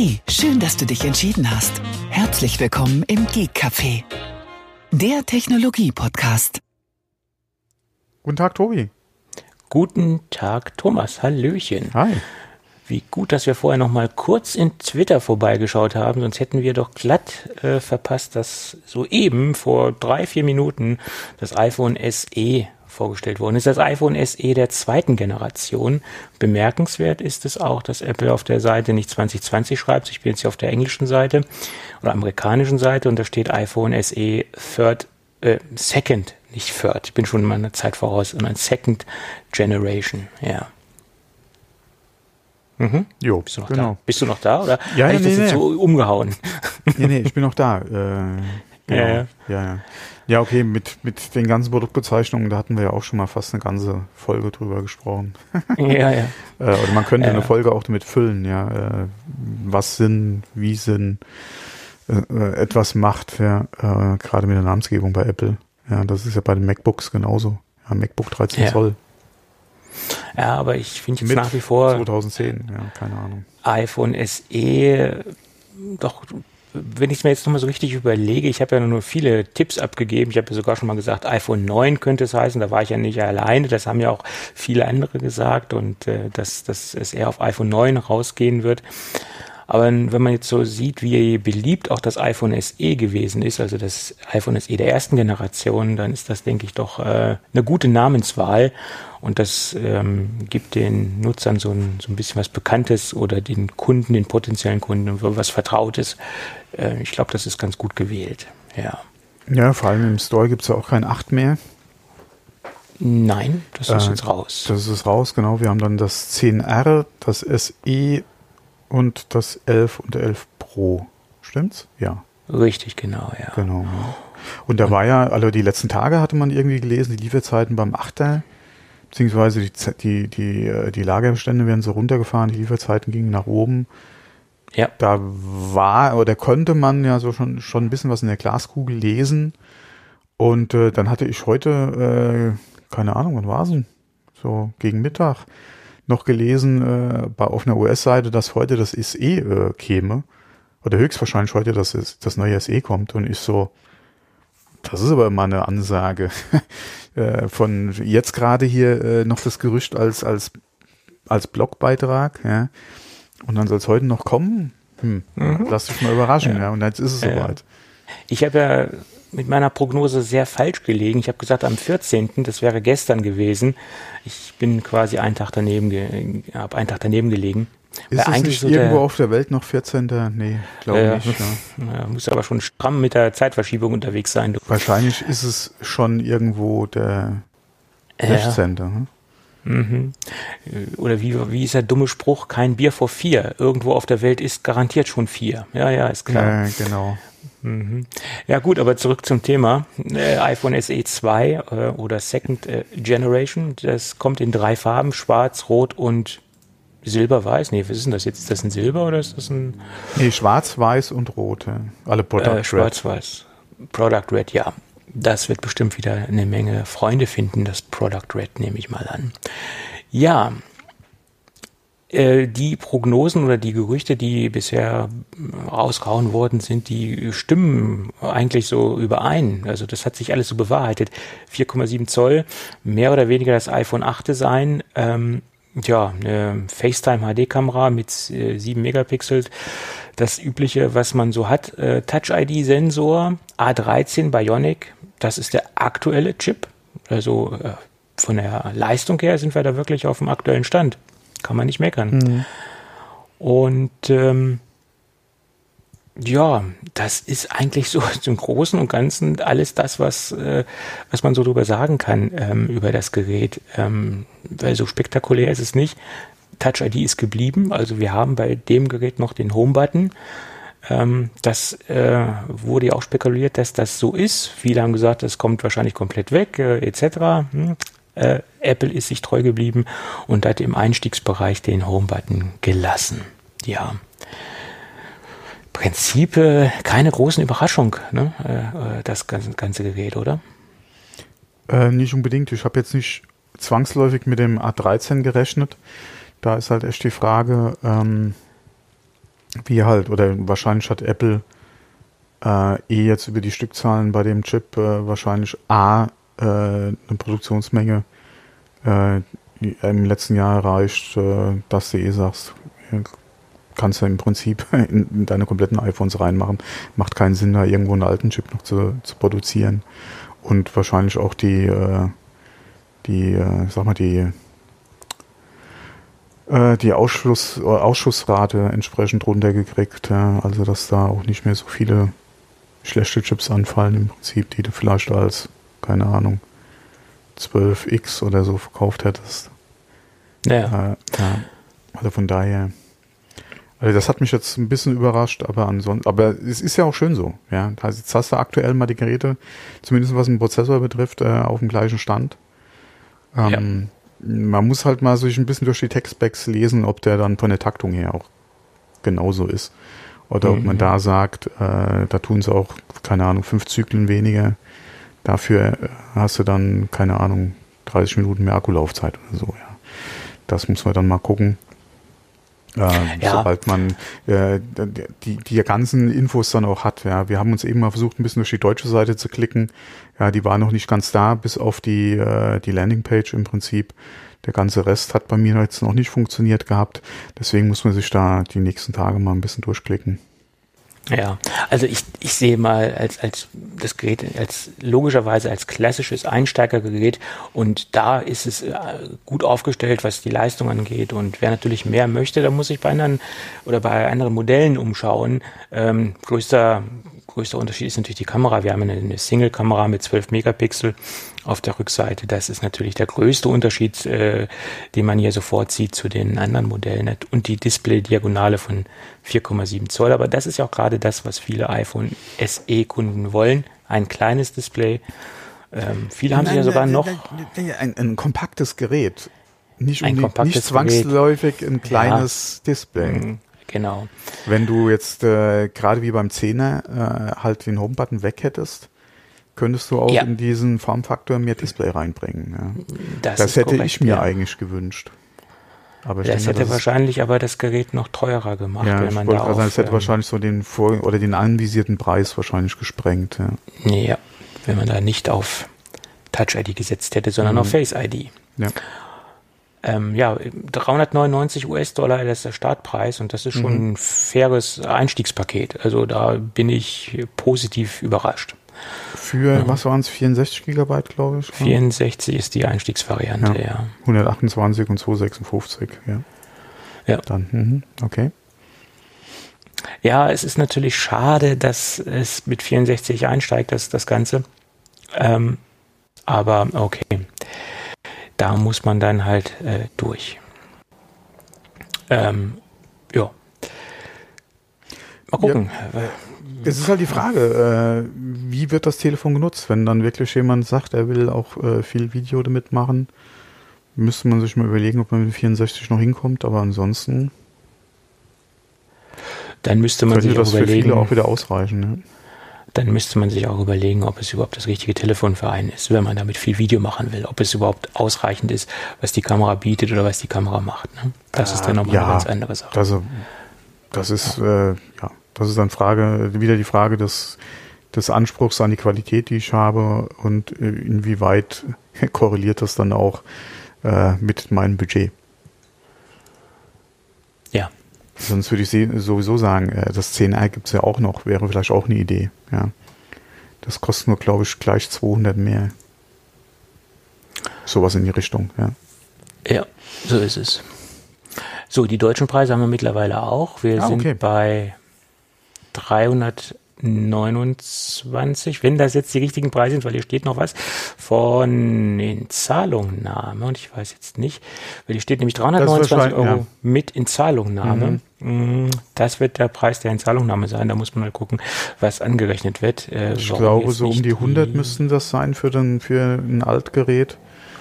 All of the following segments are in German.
Hey, schön, dass du dich entschieden hast. Herzlich willkommen im Geek Café, der Technologie-Podcast. Guten Tag, Tobi. Guten Tag, Thomas. Hallöchen. Hi. Wie gut, dass wir vorher noch mal kurz in Twitter vorbeigeschaut haben, sonst hätten wir doch glatt äh, verpasst, dass soeben vor drei, vier Minuten das iPhone SE vorgestellt worden ist. Das iPhone SE der zweiten Generation. Bemerkenswert ist es auch, dass Apple auf der Seite nicht 2020 schreibt. Ich bin jetzt hier auf der englischen Seite oder amerikanischen Seite und da steht iPhone SE Third, äh, Second, nicht Third. Ich bin schon in meiner Zeit voraus, sondern Second Generation. Ja. Mhm. Jo, Bist du noch genau. da? Bist du noch da oder Ja, ja, ich das nee, jetzt nee. so umgehauen? Nee, nee, ich bin noch da. Äh, genau. Ja, ja, ja. ja. Ja. Okay, mit, mit den ganzen Produktbezeichnungen, da hatten wir ja auch schon mal fast eine ganze Folge drüber gesprochen. ja, ja. Äh, oder man könnte Ja. eine Folge auch damit füllen, ja. Äh, was Sinn, wie Sinn äh, etwas macht, ja, gerade mit der Namensgebung bei Apple. Ja, das ist ja bei den MacBooks genauso. Ja, MacBook 13 Ja. Zoll. Ja, aber ich finde jetzt Mit nach wie vor 2010, ja, keine Ahnung. iPhone SE doch, wenn ich es mir jetzt nochmal so richtig überlege, ich habe ja nur viele Tipps abgegeben. Ich habe ja sogar schon mal gesagt, iPhone 9 könnte es heißen. Da war ich ja nicht alleine. Das haben ja auch viele andere gesagt und äh, dass, dass es eher auf iPhone 9 rausgehen wird. Aber wenn man jetzt so sieht, wie beliebt auch das iPhone SE gewesen ist, also das iPhone SE der ersten Generation, dann ist das, denke ich, doch äh, eine gute Namenswahl. Und das ähm, gibt den Nutzern so ein, so ein bisschen was Bekanntes oder den Kunden, den potenziellen Kunden was Vertrautes. Äh, ich glaube, das ist ganz gut gewählt. Ja. Ja, vor allem im Store gibt's ja auch kein 8 mehr. Nein, das ist Äh, jetzt raus. Das ist raus, genau. Wir haben dann das 10R, das SE und das 11 und 11 Pro. Stimmt's? Ja, Richtig, genau, ja. genau. Und da war ja, also die letzten Tage hatte man irgendwie gelesen, die Lieferzeiten beim 8er, beziehungsweise die, die, die, äh, die Lagerbestände werden so runtergefahren, die Lieferzeiten gingen nach oben. Ja, Da war oder konnte man ja so schon, schon ein bisschen was in der Glaskugel lesen. Und äh, dann hatte ich heute, äh, keine Ahnung, wann war es? So gegen Mittag noch gelesen äh, bei, auf einer US-Seite, dass heute das SE äh, käme. Oder höchstwahrscheinlich heute das, ist- das neue SE kommt. Und ich so, das ist aber immer eine Ansage. äh, von jetzt gerade hier äh, noch das Gerücht als, als, als Blogbeitrag, ja. Und dann soll es heute noch kommen. Hm, lass dich mal überraschen, ja. Und jetzt ist es Ja. soweit. Ich habe ja mit meiner Prognose sehr falsch gelegen. Ich habe gesagt, am 14., das wäre gestern gewesen. Ich bin quasi einen Tag daneben, ge hab einen Tag daneben gelegen. Ist Weil es nicht so irgendwo der- auf der Welt noch 14.? Nee, glaube Ja. nicht. Ja. Ja, muss aber schon stramm mit der Zeitverschiebung unterwegs sein. Du. Wahrscheinlich ist es schon irgendwo der Ja. 16. Hm? Mhm. Oder wie, wie ist der dumme Spruch? Kein Bier vor vier. Irgendwo auf der Welt ist garantiert schon vier. Ja, ja, ist klar. Ja, genau. Mhm. Ja gut, aber zurück zum Thema. Äh, iPhone SE 2 äh, oder Second äh, Generation, das kommt in drei Farben, schwarz, rot und silberweiß. Nee, was ist denn das jetzt? Ist das ein Silber oder ist das ein Nee, schwarz, weiß und rot. ja. Alle Product äh, Red. schwarz-weiß? Product Red, ja. Das wird bestimmt wieder eine Menge Freunde finden, das Product Red, nehme ich mal an. Ja, äh, die Prognosen oder die Gerüchte, die bisher rausgehauen worden sind, die stimmen eigentlich so überein. Also das hat sich alles so bewahrheitet. 4,7 Zoll, mehr oder weniger das iPhone 8 Design. Ähm, ja, eine FaceTime HD-Kamera mit äh, 7 Megapixel. Das übliche, was man so hat. Äh, Touch-ID-Sensor, A13 Bionic. Das ist der aktuelle Chip. Also äh, von der Leistung her sind wir da wirklich auf dem aktuellen Stand. Kann man nicht meckern. Und ähm, ja, das ist eigentlich so zum Großen und Ganzen alles das, was, äh, was man so drüber sagen kann ähm, über das Gerät. Ähm, weil so spektakulär ist es nicht. Touch ID ist geblieben. Also wir haben bei dem Gerät noch den Home-Button. Ähm, das äh, wurde ja auch spekuliert, dass das so ist. Viele haben gesagt, das kommt wahrscheinlich komplett weg, äh, etc. Hm. Äh, Apple ist sich treu geblieben und hat im Einstiegsbereich den Home-Button gelassen. Ja. Prinzip äh, keine großen Überraschung, ne? äh, äh, das ganze, ganze Gerät, oder? Nicht unbedingt. Ich habe jetzt nicht zwangsläufig mit dem A13 gerechnet. Da ist halt echt die Frage, ähm, wie halt, oder wahrscheinlich hat Apple äh, eh jetzt über die Stückzahlen bei dem Chip äh, wahrscheinlich A äh, eine Produktionsmenge äh, im letzten Jahr erreicht, äh, dass du eh sagst, kannst du im Prinzip in, in, deine kompletten iPhones reinmachen. Macht keinen Sinn, da irgendwo einen alten Chip noch zu, zu produzieren. Und wahrscheinlich auch die, äh, die, äh, sag mal, die äh, die Ausschluss, Ausschussrate entsprechend runtergekriegt. Ja. Also dass da auch nicht mehr so viele schlechte Chips anfallen im Prinzip, die du vielleicht als, keine Ahnung, 12x oder so verkauft hättest. Ja. Äh, ja. Also von daher. Also das hat mich jetzt ein bisschen überrascht, aber ansonsten, aber es ist ja auch schön so, ja. Also jetzt hast du aktuell mal die Geräte, zumindest was den Prozessor betrifft, äh, auf dem gleichen Stand. Ähm, ja. Man muss halt mal sich ein bisschen durch die Textbacks lesen, ob der dann von der Taktung her auch genauso ist. Oder mhm. ob man mhm. da sagt, äh, da tun sie auch, keine Ahnung, fünf Zyklen weniger. Dafür äh, hast du dann, keine Ahnung, 30 Minuten mehr Akkulaufzeit oder so, ja. Das muss man dann mal gucken. Äh, ja. Sobald man äh, die, die ganzen Infos dann auch hat. Ja. Wir haben uns eben mal versucht, ein bisschen durch die deutsche Seite zu klicken. Ja, die war noch nicht ganz da, bis auf die, äh, die Landingpage im Prinzip. Der ganze Rest hat bei mir jetzt noch nicht funktioniert gehabt. Deswegen muss man sich da die nächsten Tage mal ein bisschen durchklicken. Ja, also ich, ich sehe mal als, als das Gerät als logischerweise als klassisches Einsteigergerät und da ist es äh, gut aufgestellt, was die Leistung angeht und wer natürlich mehr möchte, da muss sich bei anderen oder bei anderen Modellen umschauen. Ähm, größter größter Unterschied ist natürlich die Kamera. Wir haben eine, eine Single-Kamera mit 12 Megapixel auf der Rückseite. Das ist natürlich der größte Unterschied, äh, den man hier sofort sieht zu den anderen Modellen. Und die Display-Diagonale von 4,7 Zoll. Aber das ist ja auch gerade das, was viele iPhone SE-Kunden wollen. Ein kleines Display. Ähm, viele haben sich ja sogar noch. Ein, ein, kompaktes Gerät. Nicht, um nicht zwangsläufig ein kleines ja. Display. Genau. Wenn du jetzt äh, gerade wie beim Zehner äh, halt den Home-Button weg hättest, könntest du auch ja. in diesen Formfaktor mehr Display reinbringen. Ja. Das, das hätte korrekt, ich mir ja. eigentlich gewünscht. Aber das denke, hätte das wahrscheinlich aber das Gerät noch teurer gemacht, ja, wenn man da sagen, Es hätte ähm, wahrscheinlich so den vor oder den anvisierten Preis wahrscheinlich gesprengt. Ja. ja, wenn man da nicht auf Touch ID gesetzt hätte, sondern mhm. auf Face ID. Ja. Ähm, ja, 399 US-Dollar ist der Startpreis und das ist schon mhm. ein faires Einstiegspaket. Also da bin ich positiv überrascht. Für, ja. was waren es, 64 Gigabyte, glaube ich? 64 ist die Einstiegsvariante, ja. ja. 128 und 256, ja. Ja. Dann, mhm, okay. Ja, es ist natürlich schade, dass es mit 64 einsteigt, das, das Ganze. Ähm, aber okay da muss man dann halt äh, durch. Ähm, ja. Mal gucken. Ja. Es ist halt die Frage, äh, wie wird das Telefon genutzt? Wenn dann wirklich jemand sagt, er will auch äh, viel Video damit machen, müsste man sich mal überlegen, ob man mit 64 noch hinkommt, aber ansonsten. Dann müsste man sich das überlegen. Für viele auch wieder ausreichen. Ne? Dann müsste man sich auch überlegen, ob es überhaupt das richtige Telefon für einen ist, wenn man damit viel Video machen will, ob es überhaupt ausreichend ist, was die Kamera bietet oder was die Kamera macht. Ne? Das äh, ist dann nochmal ja, eine ganz andere Sache. Also, das ist, ja. Äh, ja, das ist dann Frage, wieder die Frage des, des Anspruchs an die Qualität, die ich habe und äh, inwieweit korreliert das dann auch äh, mit meinem Budget. Ja. Sonst würde ich sowieso sagen, äh, das 10R gibt es ja auch noch, wäre vielleicht auch eine Idee. Ja. Das kostet nur, glaube ich, gleich 200 mehr. Sowas in die Richtung, ja. Ja, so ist es. So, die deutschen Preise haben wir mittlerweile auch. Wir ah, sind okay. bei 300 29, wenn das jetzt die richtigen Preise sind, weil hier steht noch was von Inzahlungnahme und ich weiß jetzt nicht, weil hier steht nämlich 329 Euro ja. mit Inzahlungnahme. Mhm. Mm, das wird der Preis der Inzahlungnahme sein, da muss man mal gucken, was angerechnet wird. Äh, ich glaube, so um die 100 müssten das sein für, den, für ein Altgerät.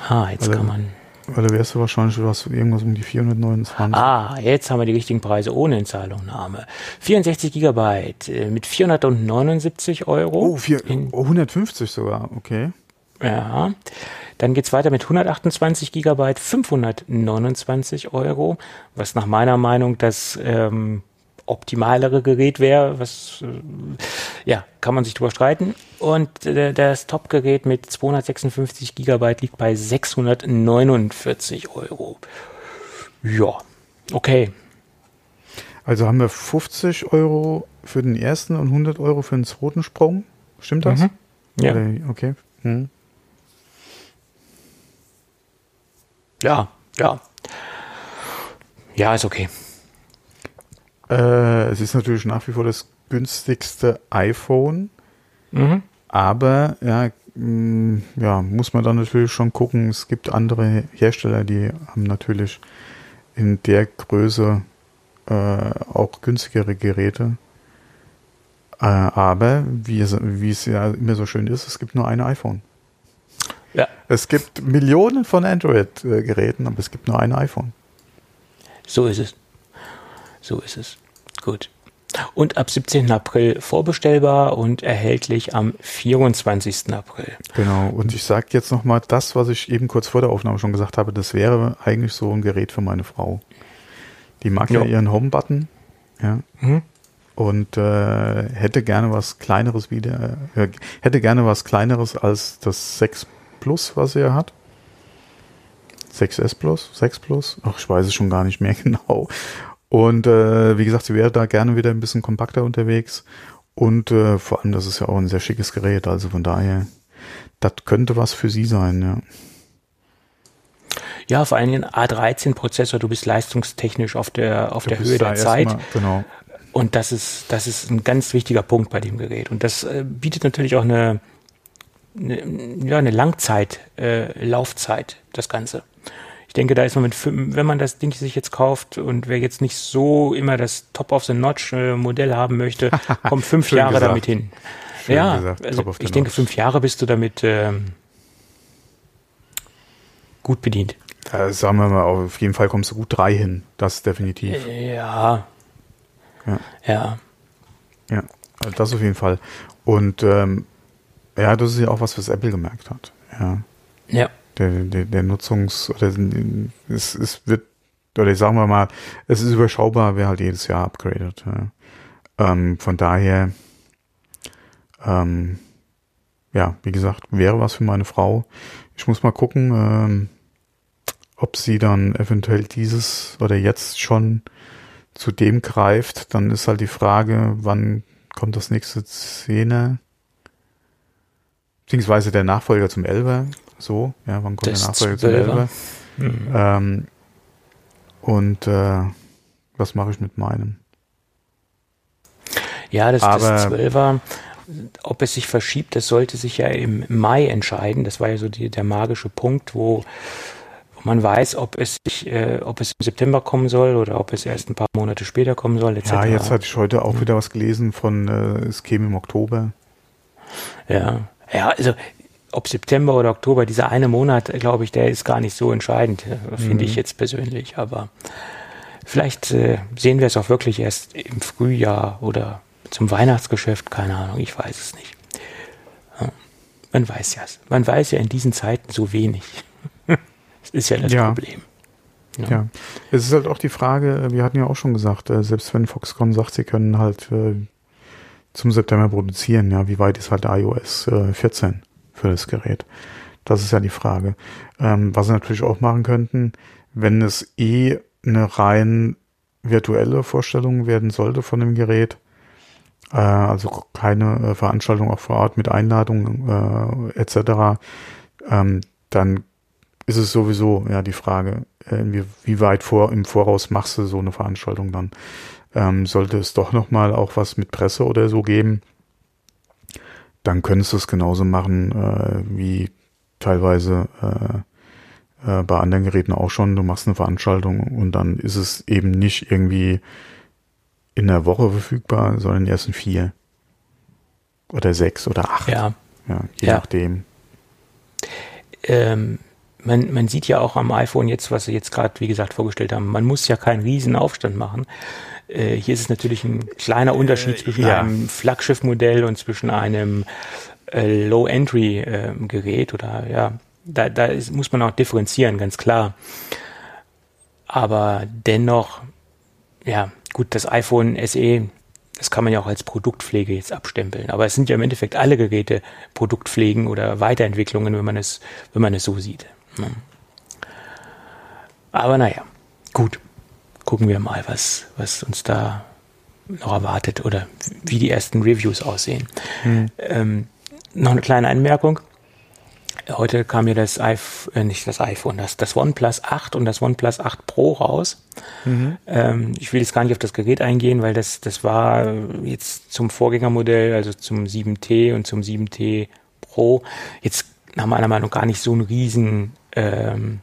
Ah, jetzt also, kann man weil da wärst du wahrscheinlich was, irgendwas um die 429. Ah, jetzt haben wir die richtigen Preise ohne Inzahlungnahme. 64 Gigabyte äh, mit 479 Euro. Oh, vier, oh 150 sogar, okay. Ja. Dann geht's weiter mit 128 Gigabyte, 529 Euro, was nach meiner Meinung das ähm, optimalere Gerät wäre, was äh, ja, kann man sich drüber streiten. Und äh, das Top-Gerät mit 256 Gigabyte liegt bei 649 Euro. Ja, okay. Also haben wir 50 Euro für den ersten und 100 Euro für den zweiten Sprung. Stimmt das? Mhm. Ja. Okay. Hm. Ja, ja. Ja, ist okay. Äh, es ist natürlich nach wie vor das günstigste iPhone. Mhm. Aber ja, mh, mm, ja, muss man dann natürlich schon gucken. Es gibt andere Hersteller, die haben natürlich in der Größe äh, auch günstigere Geräte. Äh, aber wie es, wie es ja immer so schön ist, es gibt nur ein iPhone. Ja. Es gibt Millionen von Android-Geräten, aber es gibt nur ein iPhone. So ist es. So ist es. Gut. Und ab 17. April vorbestellbar und erhältlich am 24. April. Genau. Und ich sage jetzt nochmal das, was ich eben kurz vor der Aufnahme schon gesagt habe. Das wäre eigentlich so ein Gerät für meine Frau. Die mag jo. ja ihren Home-Button. Ja. Mhm und äh, hätte gerne was kleineres wieder, äh, hätte gerne was kleineres als das 6 Plus, was er hat. 6S Plus, 6 Plus, ach, ich weiß es schon gar nicht mehr genau. Und äh, wie gesagt, sie wäre da gerne wieder ein bisschen kompakter unterwegs. Und äh, vor allem, das ist ja auch ein sehr schickes Gerät, also von daher, das könnte was für sie sein, ja. Ja, vor allem A13-Prozessor, du bist leistungstechnisch auf der, auf der Höhe der Zeit. Mal, genau. Und das ist, das ist ein ganz wichtiger Punkt bei dem Gerät. Und das äh, bietet natürlich auch eine, eine, ja, eine Langzeit, äh, Laufzeit, das Ganze. Ich denke, da ist man mit, wenn man das Ding sich jetzt kauft und wer jetzt nicht so immer das Top of the Notch äh, Modell haben möchte, kommt fünf Jahre gesagt. damit hin. Schön ja, gesagt, also ich denke, fünf Jahre bist du damit ähm, gut bedient. Äh, sagen wir mal, auf jeden Fall kommst du gut drei hin. Das definitiv. Ja, ja. Ja. Ja, das auf jeden Fall. Und ähm, ja, das ist ja auch was, was Apple gemerkt hat. Ja. Ja. Der, der, der Nutzungs- oder es, es wird, oder sagen wir mal, es ist überschaubar, wer halt jedes Jahr upgradet. Ja. Ähm, von daher, ähm, ja, wie gesagt, wäre was für meine Frau. Ich muss mal gucken, ähm, ob sie dann eventuell dieses oder jetzt schon zu dem greift, dann ist halt die Frage, wann kommt das nächste Szene? Beziehungsweise der Nachfolger zum Elber. So, ja, wann kommt das der Nachfolger zum Elber? Mhm. Ähm, und äh, was mache ich mit meinem? Ja, das, Aber, das 12er, ob es sich verschiebt, das sollte sich ja im Mai entscheiden. Das war ja so die, der magische Punkt, wo man weiß, ob es, sich, äh, ob es im September kommen soll oder ob es erst ein paar Monate später kommen soll, etc. Ja, jetzt hatte ich heute auch wieder was gelesen von, äh, es käme im Oktober. Ja, ja, also ob September oder Oktober, dieser eine Monat, glaube ich, der ist gar nicht so entscheidend, äh, finde mhm. ich jetzt persönlich. Aber vielleicht äh, sehen wir es auch wirklich erst im Frühjahr oder zum Weihnachtsgeschäft, keine Ahnung, ich weiß es nicht. Ja, man weiß ja, man weiß ja in diesen Zeiten so wenig. Das ist ja das ja. Problem. Ja. ja. es ist halt auch die Frage, äh, wir hatten ja auch schon gesagt, äh, selbst wenn Foxconn sagt, sie können halt äh, zum September produzieren, ja, wie weit ist halt iOS 14 für das Gerät? Das ist ja die Frage. Ähm, was sie natürlich auch machen könnten, wenn es eh eine rein virtuelle Vorstellung werden sollte von dem Gerät, also keine Veranstaltung auch vor Ort mit Einladung etc., ähm, dann ist es sowieso ja die Frage, äh, wie, wie weit vor im Voraus machst du so eine Veranstaltung dann? Ähm, sollte es doch noch mal auch was mit Presse oder so geben, dann könntest du es genauso machen äh, wie teilweise äh, äh, bei anderen Geräten auch schon. Du machst eine Veranstaltung und dann ist es eben nicht irgendwie in der Woche verfügbar, sondern erst in vier oder sechs oder acht. Ja. Ja, je ja. nachdem. Ähm, man, man sieht ja auch am iPhone jetzt, was sie jetzt gerade, wie gesagt, vorgestellt haben, man muss ja keinen riesen Aufstand machen. Äh, hier ist es natürlich ein kleiner Unterschied äh, zwischen ja. einem Flaggschiff-Modell und zwischen einem äh, Low-Entry-Gerät oder ja, da, da ist, muss man auch differenzieren, ganz klar. Aber dennoch, ja, gut, das iPhone SE, das kann man ja auch als Produktpflege jetzt abstempeln. Aber es sind ja im Endeffekt alle Geräte Produktpflegen oder Weiterentwicklungen, wenn man es, wenn man es so sieht. Ne? Aber naja, gut. Gucken wir mal, was, was uns da noch erwartet oder wie die ersten Reviews aussehen. Hm. Ähm, noch eine kleine Anmerkung. Heute kam mir das iPhone, äh, nicht das iPhone, das, das OnePlus 8 und das OnePlus 8 Pro raus. Mhm. Ähm, ich will jetzt gar nicht auf das Gerät eingehen, weil das, das war jetzt zum Vorgängermodell, also zum 7T und zum 7T Pro, jetzt nach meiner Meinung gar nicht so ein riesen ähm,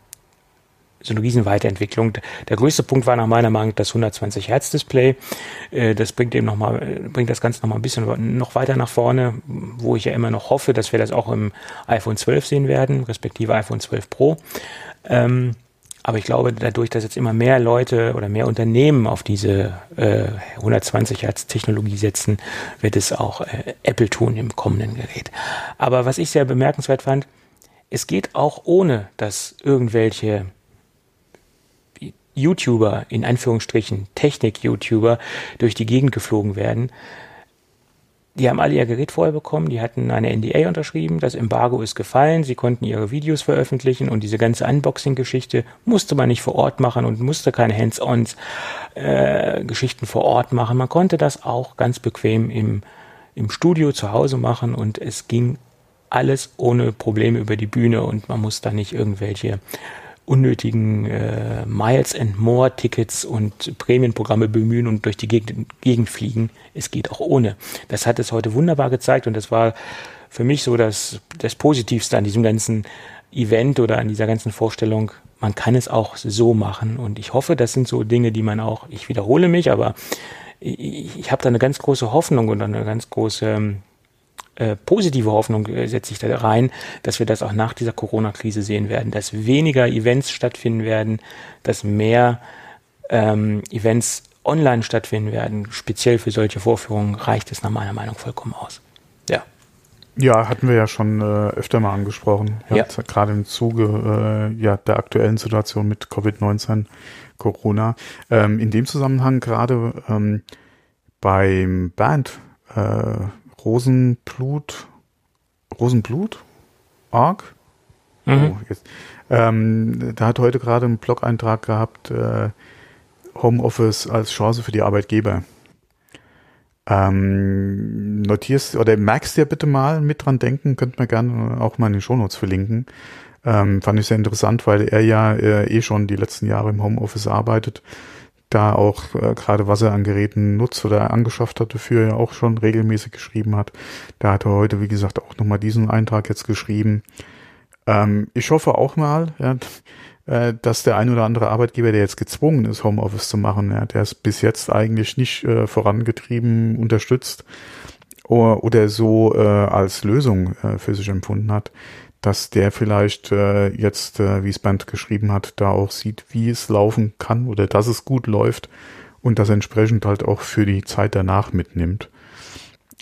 so eine riesen Weiterentwicklung. Der größte Punkt war nach meiner Meinung das 120 Hertz Display. Äh, das bringt eben noch mal, bringt das Ganze noch mal ein bisschen noch weiter nach vorne, wo ich ja immer noch hoffe, dass wir das auch im iPhone 12 sehen werden, respektive iPhone 12 Pro. Ähm, aber ich glaube, dadurch, dass jetzt immer mehr Leute oder mehr Unternehmen auf diese äh, 120 Hertz Technologie setzen, wird es auch äh, Apple tun im kommenden Gerät. Aber was ich sehr bemerkenswert fand, es geht auch ohne, dass irgendwelche YouTuber, in Anführungsstrichen Technik-YouTuber, durch die Gegend geflogen werden. Die haben alle ihr Gerät vorher bekommen, die hatten eine NDA unterschrieben, das Embargo ist gefallen, sie konnten ihre Videos veröffentlichen und diese ganze Unboxing-Geschichte musste man nicht vor Ort machen und musste keine Hands-ons-Geschichten äh, vor Ort machen. Man konnte das auch ganz bequem im, im Studio zu Hause machen und es ging alles ohne Probleme über die Bühne und man muss da nicht irgendwelche unnötigen äh, Miles and More Tickets und Prämienprogramme bemühen und durch die Gegend, Gegend fliegen. Es geht auch ohne. Das hat es heute wunderbar gezeigt und das war für mich so das, das Positivste an diesem ganzen Event oder an dieser ganzen Vorstellung. Man kann es auch so machen und ich hoffe, das sind so Dinge, die man auch, ich wiederhole mich, aber ich, ich habe da eine ganz große Hoffnung und eine ganz große äh, positive Hoffnung äh, setze ich da rein, dass wir das auch nach dieser Corona-Krise sehen werden, dass weniger Events stattfinden werden, dass mehr ähm, Events online stattfinden werden. Speziell für solche Vorführungen reicht es nach meiner Meinung vollkommen aus. Ja. Ja, hatten wir ja schon äh, öfter mal angesprochen. Ja, ja. Gerade im Zuge äh, ja, der aktuellen Situation mit Covid-19, Corona. Ähm, in dem Zusammenhang gerade ähm, beim Band äh, Rosenblut, Rosenblut? Org? Mhm. Oh, jetzt. Ähm, da hat heute gerade einen Blog-Eintrag gehabt, äh, Homeoffice als Chance für die Arbeitgeber. Ähm, notierst oder merkst dir bitte mal mit dran denken, könnt man gerne auch mal in den Shownotes verlinken. Ähm, fand ich sehr interessant, weil er ja äh, eh schon die letzten Jahre im Homeoffice arbeitet da auch äh, gerade was er an Geräten nutzt oder angeschafft hat dafür ja auch schon regelmäßig geschrieben hat. Da hat er heute, wie gesagt, auch nochmal diesen Eintrag jetzt geschrieben. Ähm, ich hoffe auch mal, ja, äh, dass der ein oder andere Arbeitgeber, der jetzt gezwungen ist, Homeoffice zu machen, ja, der es bis jetzt eigentlich nicht äh, vorangetrieben, unterstützt oder, oder so äh, als Lösung äh, für sich empfunden hat, dass der vielleicht äh, jetzt, äh, wie es Band geschrieben hat, da auch sieht, wie es laufen kann oder dass es gut läuft und das entsprechend halt auch für die Zeit danach mitnimmt.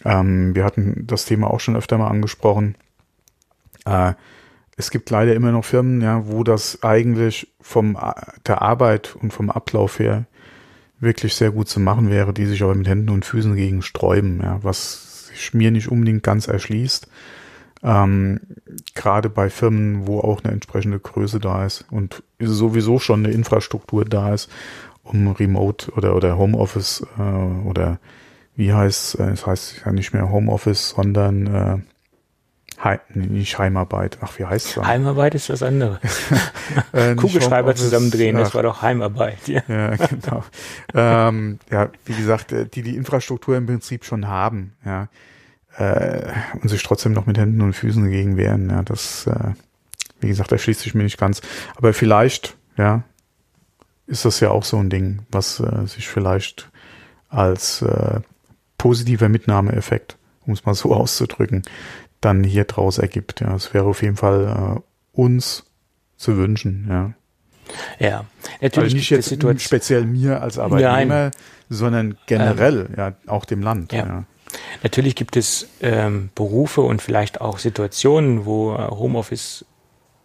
Ähm, wir hatten das Thema auch schon öfter mal angesprochen. Äh, es gibt leider immer noch Firmen, ja, wo das eigentlich vom der Arbeit und vom Ablauf her wirklich sehr gut zu machen wäre, die sich aber mit Händen und Füßen gegen sträuben, ja, was sich mir nicht unbedingt ganz erschließt. Ähm, Gerade bei Firmen, wo auch eine entsprechende Größe da ist und sowieso schon eine Infrastruktur da ist, um Remote oder, oder Homeoffice äh, oder wie heißt äh, es heißt ja nicht mehr Homeoffice, sondern äh, Heim, nicht Heimarbeit. Ach, wie heißt es? Heimarbeit ist was anderes. äh, Kugelschreiber zusammendrehen, ach, das war doch Heimarbeit. Ja, ja genau. ähm, ja, wie gesagt, äh, die die Infrastruktur im Prinzip schon haben. Ja, äh, und sich trotzdem noch mit Händen und Füßen dagegen wehren. Ja, das, äh, wie gesagt, erschließt sich mir nicht ganz. Aber vielleicht, ja, ist das ja auch so ein Ding, was äh, sich vielleicht als äh, positiver Mitnahmeeffekt, um es mal so auszudrücken, dann hier draus ergibt. Ja, es wäre auf jeden Fall äh, uns zu wünschen. Ja. Ja, natürlich. Also nicht jetzt speziell mir als Arbeitnehmer, Nein. sondern generell, ähm, ja, auch dem Land. Ja. ja. Natürlich gibt es ähm, Berufe und vielleicht auch Situationen, wo äh, Homeoffice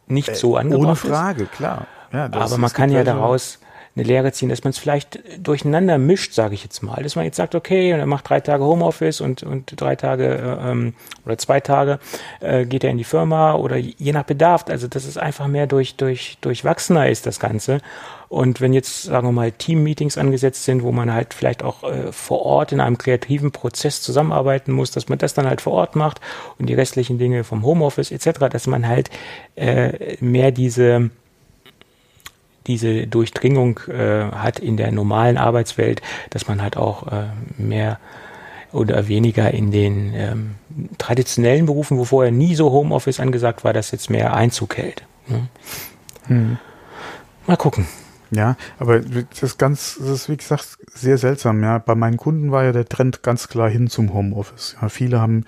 nicht äh, so angebracht ist. Ohne Frage, ist. klar. Ja, Aber man kann ja daraus eine Lehre ziehen, dass man es vielleicht durcheinander mischt, sage ich jetzt mal. Dass man jetzt sagt, okay, und er macht drei Tage Homeoffice und, und drei Tage äh, ähm, oder zwei Tage äh, geht er in die Firma oder je nach Bedarf. Also dass es einfach mehr durch, durch, durchwachsener ist, das Ganze. Und wenn jetzt, sagen wir mal, Team-Meetings angesetzt sind, wo man halt vielleicht auch äh, vor Ort in einem kreativen Prozess zusammenarbeiten muss, dass man das dann halt vor Ort macht und die restlichen Dinge vom Homeoffice etc., dass man halt äh, mehr diese diese Durchdringung äh, hat in der normalen Arbeitswelt, dass man halt auch äh, mehr oder weniger in den ähm, traditionellen Berufen, wo vorher nie so Homeoffice angesagt war, dass jetzt mehr Einzug hält. Ne? Hm. Mal gucken. Ja, aber das ist ganz, das ist wie gesagt sehr seltsam. Ja, bei meinen Kunden war ja der Trend ganz klar hin zum Homeoffice. Ja, viele haben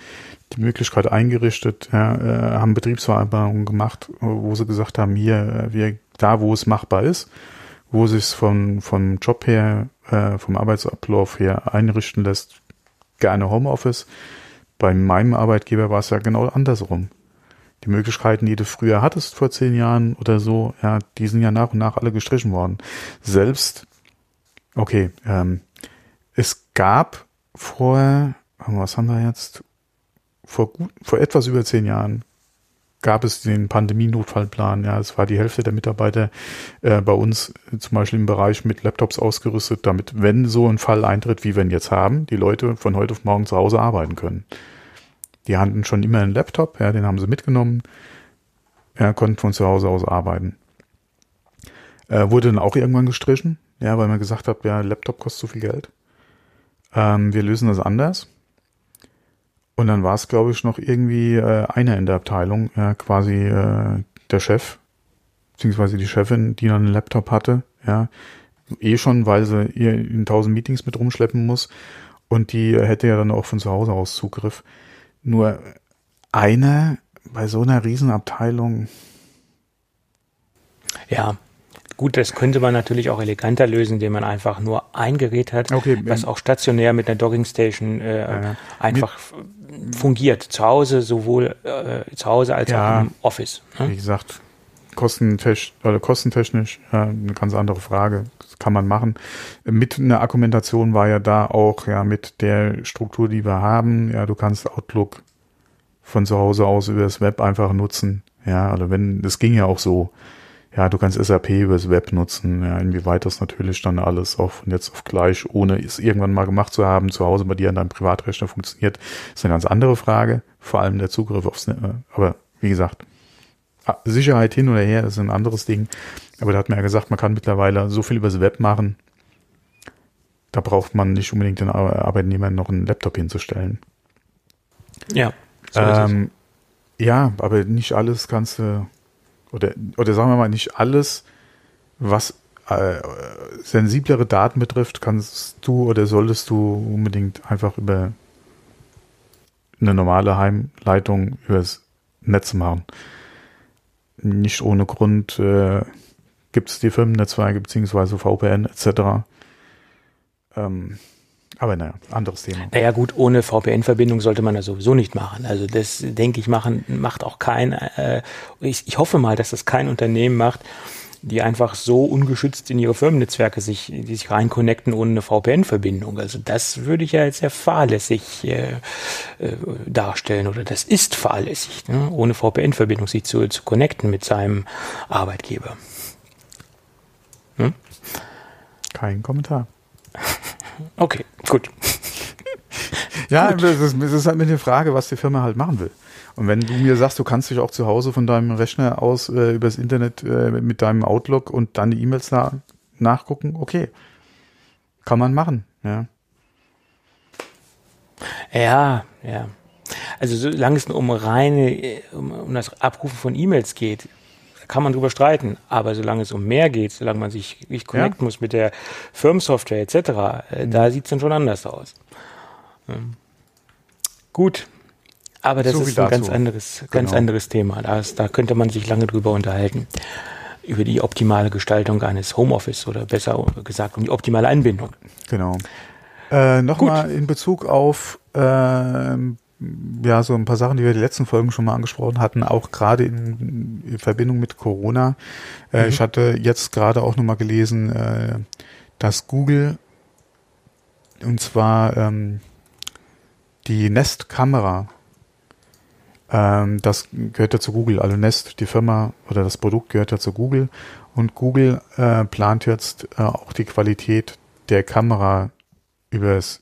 die Möglichkeit eingerichtet, ja, äh, haben Betriebsvereinbarungen gemacht, wo sie gesagt haben, hier, äh, wir, da wo es machbar ist, wo sich von vom Job her, äh, vom Arbeitsablauf her einrichten lässt, gerne Homeoffice. Bei meinem Arbeitgeber war es ja genau andersrum die Möglichkeiten, die du früher hattest vor zehn Jahren oder so, ja, die sind ja nach und nach alle gestrichen worden. Selbst, okay, ähm, es gab vor, was haben wir jetzt? Vor, gut, vor etwas über zehn Jahren gab es den Pandemie-Notfallplan. Ja, es war die Hälfte der Mitarbeiter äh, bei uns zum Beispiel im Bereich mit Laptops ausgerüstet, damit, wenn so ein Fall eintritt, wie wir ihn jetzt haben, die Leute von heute auf morgen zu Hause arbeiten können. Die hatten schon immer einen Laptop, ja, den haben sie mitgenommen, ja, konnten von zu Hause aus arbeiten. Äh, wurde dann auch irgendwann gestrichen, ja, weil man gesagt hat, ja, Laptop kostet zu viel Geld. Ähm, wir lösen das anders. Und dann war es, glaube ich, noch irgendwie äh, einer in der Abteilung, ja, quasi äh, der Chef, beziehungsweise die Chefin, die dann einen Laptop hatte, ja, eh schon, weil sie ihr in tausend Meetings mit rumschleppen muss. Und die hätte ja dann auch von zu Hause aus Zugriff. Nur eine bei so einer Riesenabteilung. Ja, gut, das könnte man natürlich auch eleganter lösen, indem man einfach nur ein Gerät hat, okay, was auch stationär mit einer Dockingstation äh, ja, einfach mit, fungiert. Zu Hause, sowohl äh, zu Hause als ja, auch im Office. Ne? Wie gesagt, kostentechnisch, oder kostentechnisch äh, eine ganz andere Frage. Das kann man machen. Mit einer Argumentation war ja da auch, ja, mit der Struktur, die wir haben, ja, du kannst Outlook von zu Hause aus über das Web einfach nutzen. Ja, also wenn, das ging ja auch so. Ja, du kannst SAP übers Web nutzen. Ja, inwieweit das natürlich dann alles auch von jetzt auf gleich, ohne es irgendwann mal gemacht zu haben, zu Hause bei dir an deinem Privatrechner funktioniert, ist eine ganz andere Frage. Vor allem der Zugriff aufs, Netz. aber wie gesagt, Sicherheit hin oder her ist ein anderes Ding. Aber da hat man ja gesagt, man kann mittlerweile so viel übers Web machen. Da braucht man nicht unbedingt den Arbeitnehmern noch einen Laptop hinzustellen. Ja. So ähm, ja, aber nicht alles kannst du, oder, oder sagen wir mal, nicht alles, was äh, sensiblere Daten betrifft, kannst du oder solltest du unbedingt einfach über eine normale Heimleitung übers Netz machen nicht ohne Grund äh, gibt es die Firmennetzwerke beziehungsweise VPN etc. Ähm, aber naja, anderes Thema. Naja gut, ohne VPN-Verbindung sollte man das sowieso nicht machen. Also das denke ich machen macht auch kein. Äh, ich, ich hoffe mal, dass das kein Unternehmen macht, die einfach so ungeschützt in ihre Firmennetzwerke sich, die sich rein connecten ohne eine VPN-Verbindung. Also das würde ich ja als sehr fahrlässig äh, äh, darstellen oder das ist fahrlässig, ne? ohne VPN-Verbindung sich zu, zu connecten mit seinem Arbeitgeber. Hm? Kein Kommentar. Okay, gut. ja, gut. Das, ist, das ist halt mit der Frage, was die Firma halt machen will. Und wenn du mir sagst, du kannst dich auch zu Hause von deinem Rechner aus äh, übers Internet äh, mit deinem Outlook und dann die E-Mails na nachgucken, okay. Kann man machen, ja. Ja, ja. Also solange es um reine, um, um das Abrufen von E-Mails geht, kann man drüber streiten. Aber solange es um mehr geht, solange man sich nicht connecten ja. muss mit der Firmensoftware etc., äh, mhm. da sieht es dann schon anders aus. Ähm. Gut, aber das so ist ein dazu. ganz anderes, ganz genau. anderes Thema. Das, da könnte man sich lange drüber unterhalten. Über die optimale Gestaltung eines Homeoffice oder besser gesagt um die optimale Anbindung. Genau. Äh, Nochmal in Bezug auf äh, ja so ein paar Sachen, die wir die letzten Folgen schon mal angesprochen hatten, auch gerade in, in Verbindung mit Corona. Äh, mhm. Ich hatte jetzt gerade auch nochmal gelesen, äh, dass Google und zwar ähm, die Nest-Kamera, ähm, das gehört ja zu Google, also Nest, die Firma oder das Produkt gehört ja zu Google und Google äh, plant jetzt äh, auch die Qualität der Kamera übers,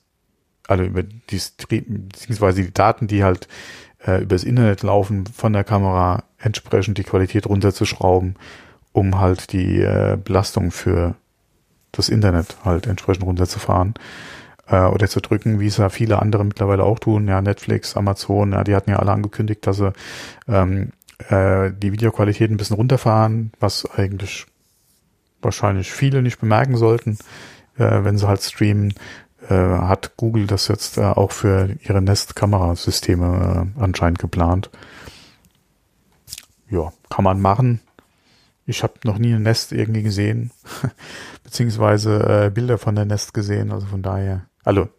also über die, beziehungsweise die Daten, die halt äh, übers Internet laufen, von der Kamera entsprechend die Qualität runterzuschrauben, um halt die äh, Belastung für das Internet halt entsprechend runterzufahren äh, oder zu drücken, wie es ja viele andere mittlerweile auch tun. Ja, Netflix, Amazon, ja, die hatten ja alle angekündigt, dass sie ähm, äh, die Videoqualität ein bisschen runterfahren, was eigentlich wahrscheinlich viele nicht bemerken sollten, äh, wenn sie halt streamen. Äh, hat Google das jetzt äh, auch für ihre Nest-Kamerasysteme äh, anscheinend geplant. Ja, kann man machen. Ich habe noch nie ein Nest irgendwie gesehen, beziehungsweise äh, Bilder von der Nest gesehen. Also von daher, also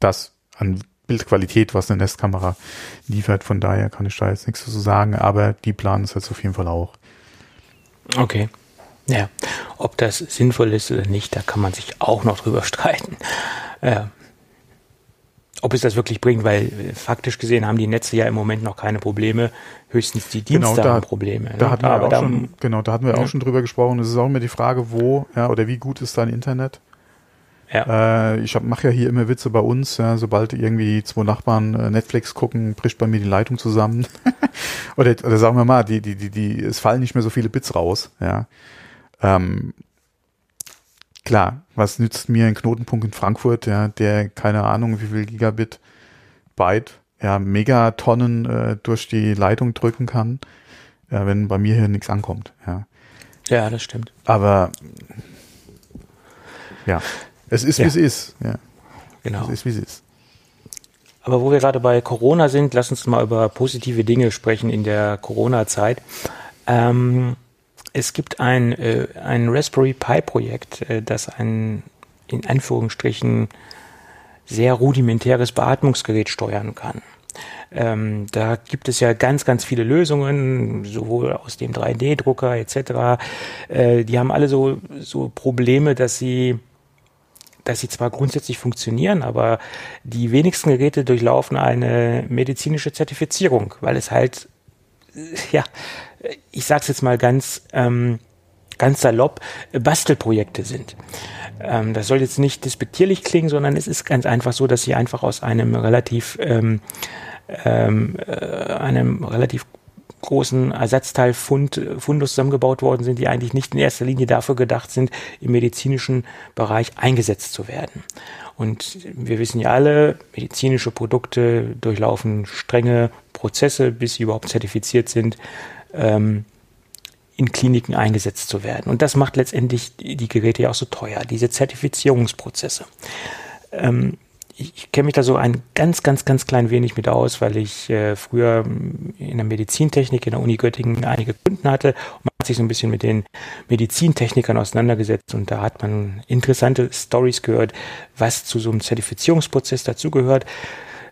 das an Bildqualität, was eine Nestkamera liefert. Von daher kann ich da jetzt nichts dazu sagen, aber die planen es jetzt auf jeden Fall auch. Okay. Ja, ob das sinnvoll ist oder nicht, da kann man sich auch noch drüber streiten. Ja. Ob es das wirklich bringt, weil äh, faktisch gesehen haben die Netze ja im Moment noch keine Probleme, höchstens die Dienste genau, da, haben Probleme. Da ne? hatten wir auch schon, genau, da hatten wir ja. auch schon drüber gesprochen. Es ist auch immer die Frage, wo, ja, oder wie gut ist dein Internet? Ja. Äh, ich mache ja hier immer Witze bei uns, ja, sobald irgendwie zwei Nachbarn äh, Netflix gucken, bricht bei mir die Leitung zusammen. oder, oder sagen wir mal, die, die, die, die, es fallen nicht mehr so viele Bits raus, ja. Ähm, klar, was nützt mir ein Knotenpunkt in Frankfurt, ja, der keine Ahnung, wie viel Gigabit Byte, ja, Megatonnen äh, durch die Leitung drücken kann, ja, wenn bei mir hier nichts ankommt, ja. Ja, das stimmt. Aber ja, es ist, ja. wie es ist, ja. Genau. Es ist, wie es ist. Aber wo wir gerade bei Corona sind, lass uns mal über positive Dinge sprechen in der Corona-Zeit. Ähm, es gibt ein, äh, ein Raspberry Pi-Projekt, äh, das ein in Anführungsstrichen sehr rudimentäres Beatmungsgerät steuern kann. Ähm, da gibt es ja ganz, ganz viele Lösungen, sowohl aus dem 3D-Drucker etc. Äh, die haben alle so, so Probleme, dass sie dass sie zwar grundsätzlich funktionieren, aber die wenigsten Geräte durchlaufen eine medizinische Zertifizierung, weil es halt ja ich sage es jetzt mal ganz, ähm, ganz salopp, Bastelprojekte sind. Ähm, das soll jetzt nicht despektierlich klingen, sondern es ist ganz einfach so, dass sie einfach aus einem relativ, ähm, ähm, äh, einem relativ großen Ersatzteilfund Fundus zusammengebaut worden sind, die eigentlich nicht in erster Linie dafür gedacht sind, im medizinischen Bereich eingesetzt zu werden. Und wir wissen ja alle, medizinische Produkte durchlaufen strenge Prozesse, bis sie überhaupt zertifiziert sind ähm, in Kliniken eingesetzt zu werden. Und das macht letztendlich die Geräte ja auch so teuer, diese Zertifizierungsprozesse. Ähm, ich, ich kenne mich da so ein ganz, ganz, ganz klein wenig mit aus, weil ich äh, früher in der Medizintechnik in der Uni Göttingen einige Kunden hatte und man hat sich so ein bisschen mit den Medizintechnikern auseinandergesetzt und da hat man interessante Stories gehört, was zu so einem Zertifizierungsprozess dazugehört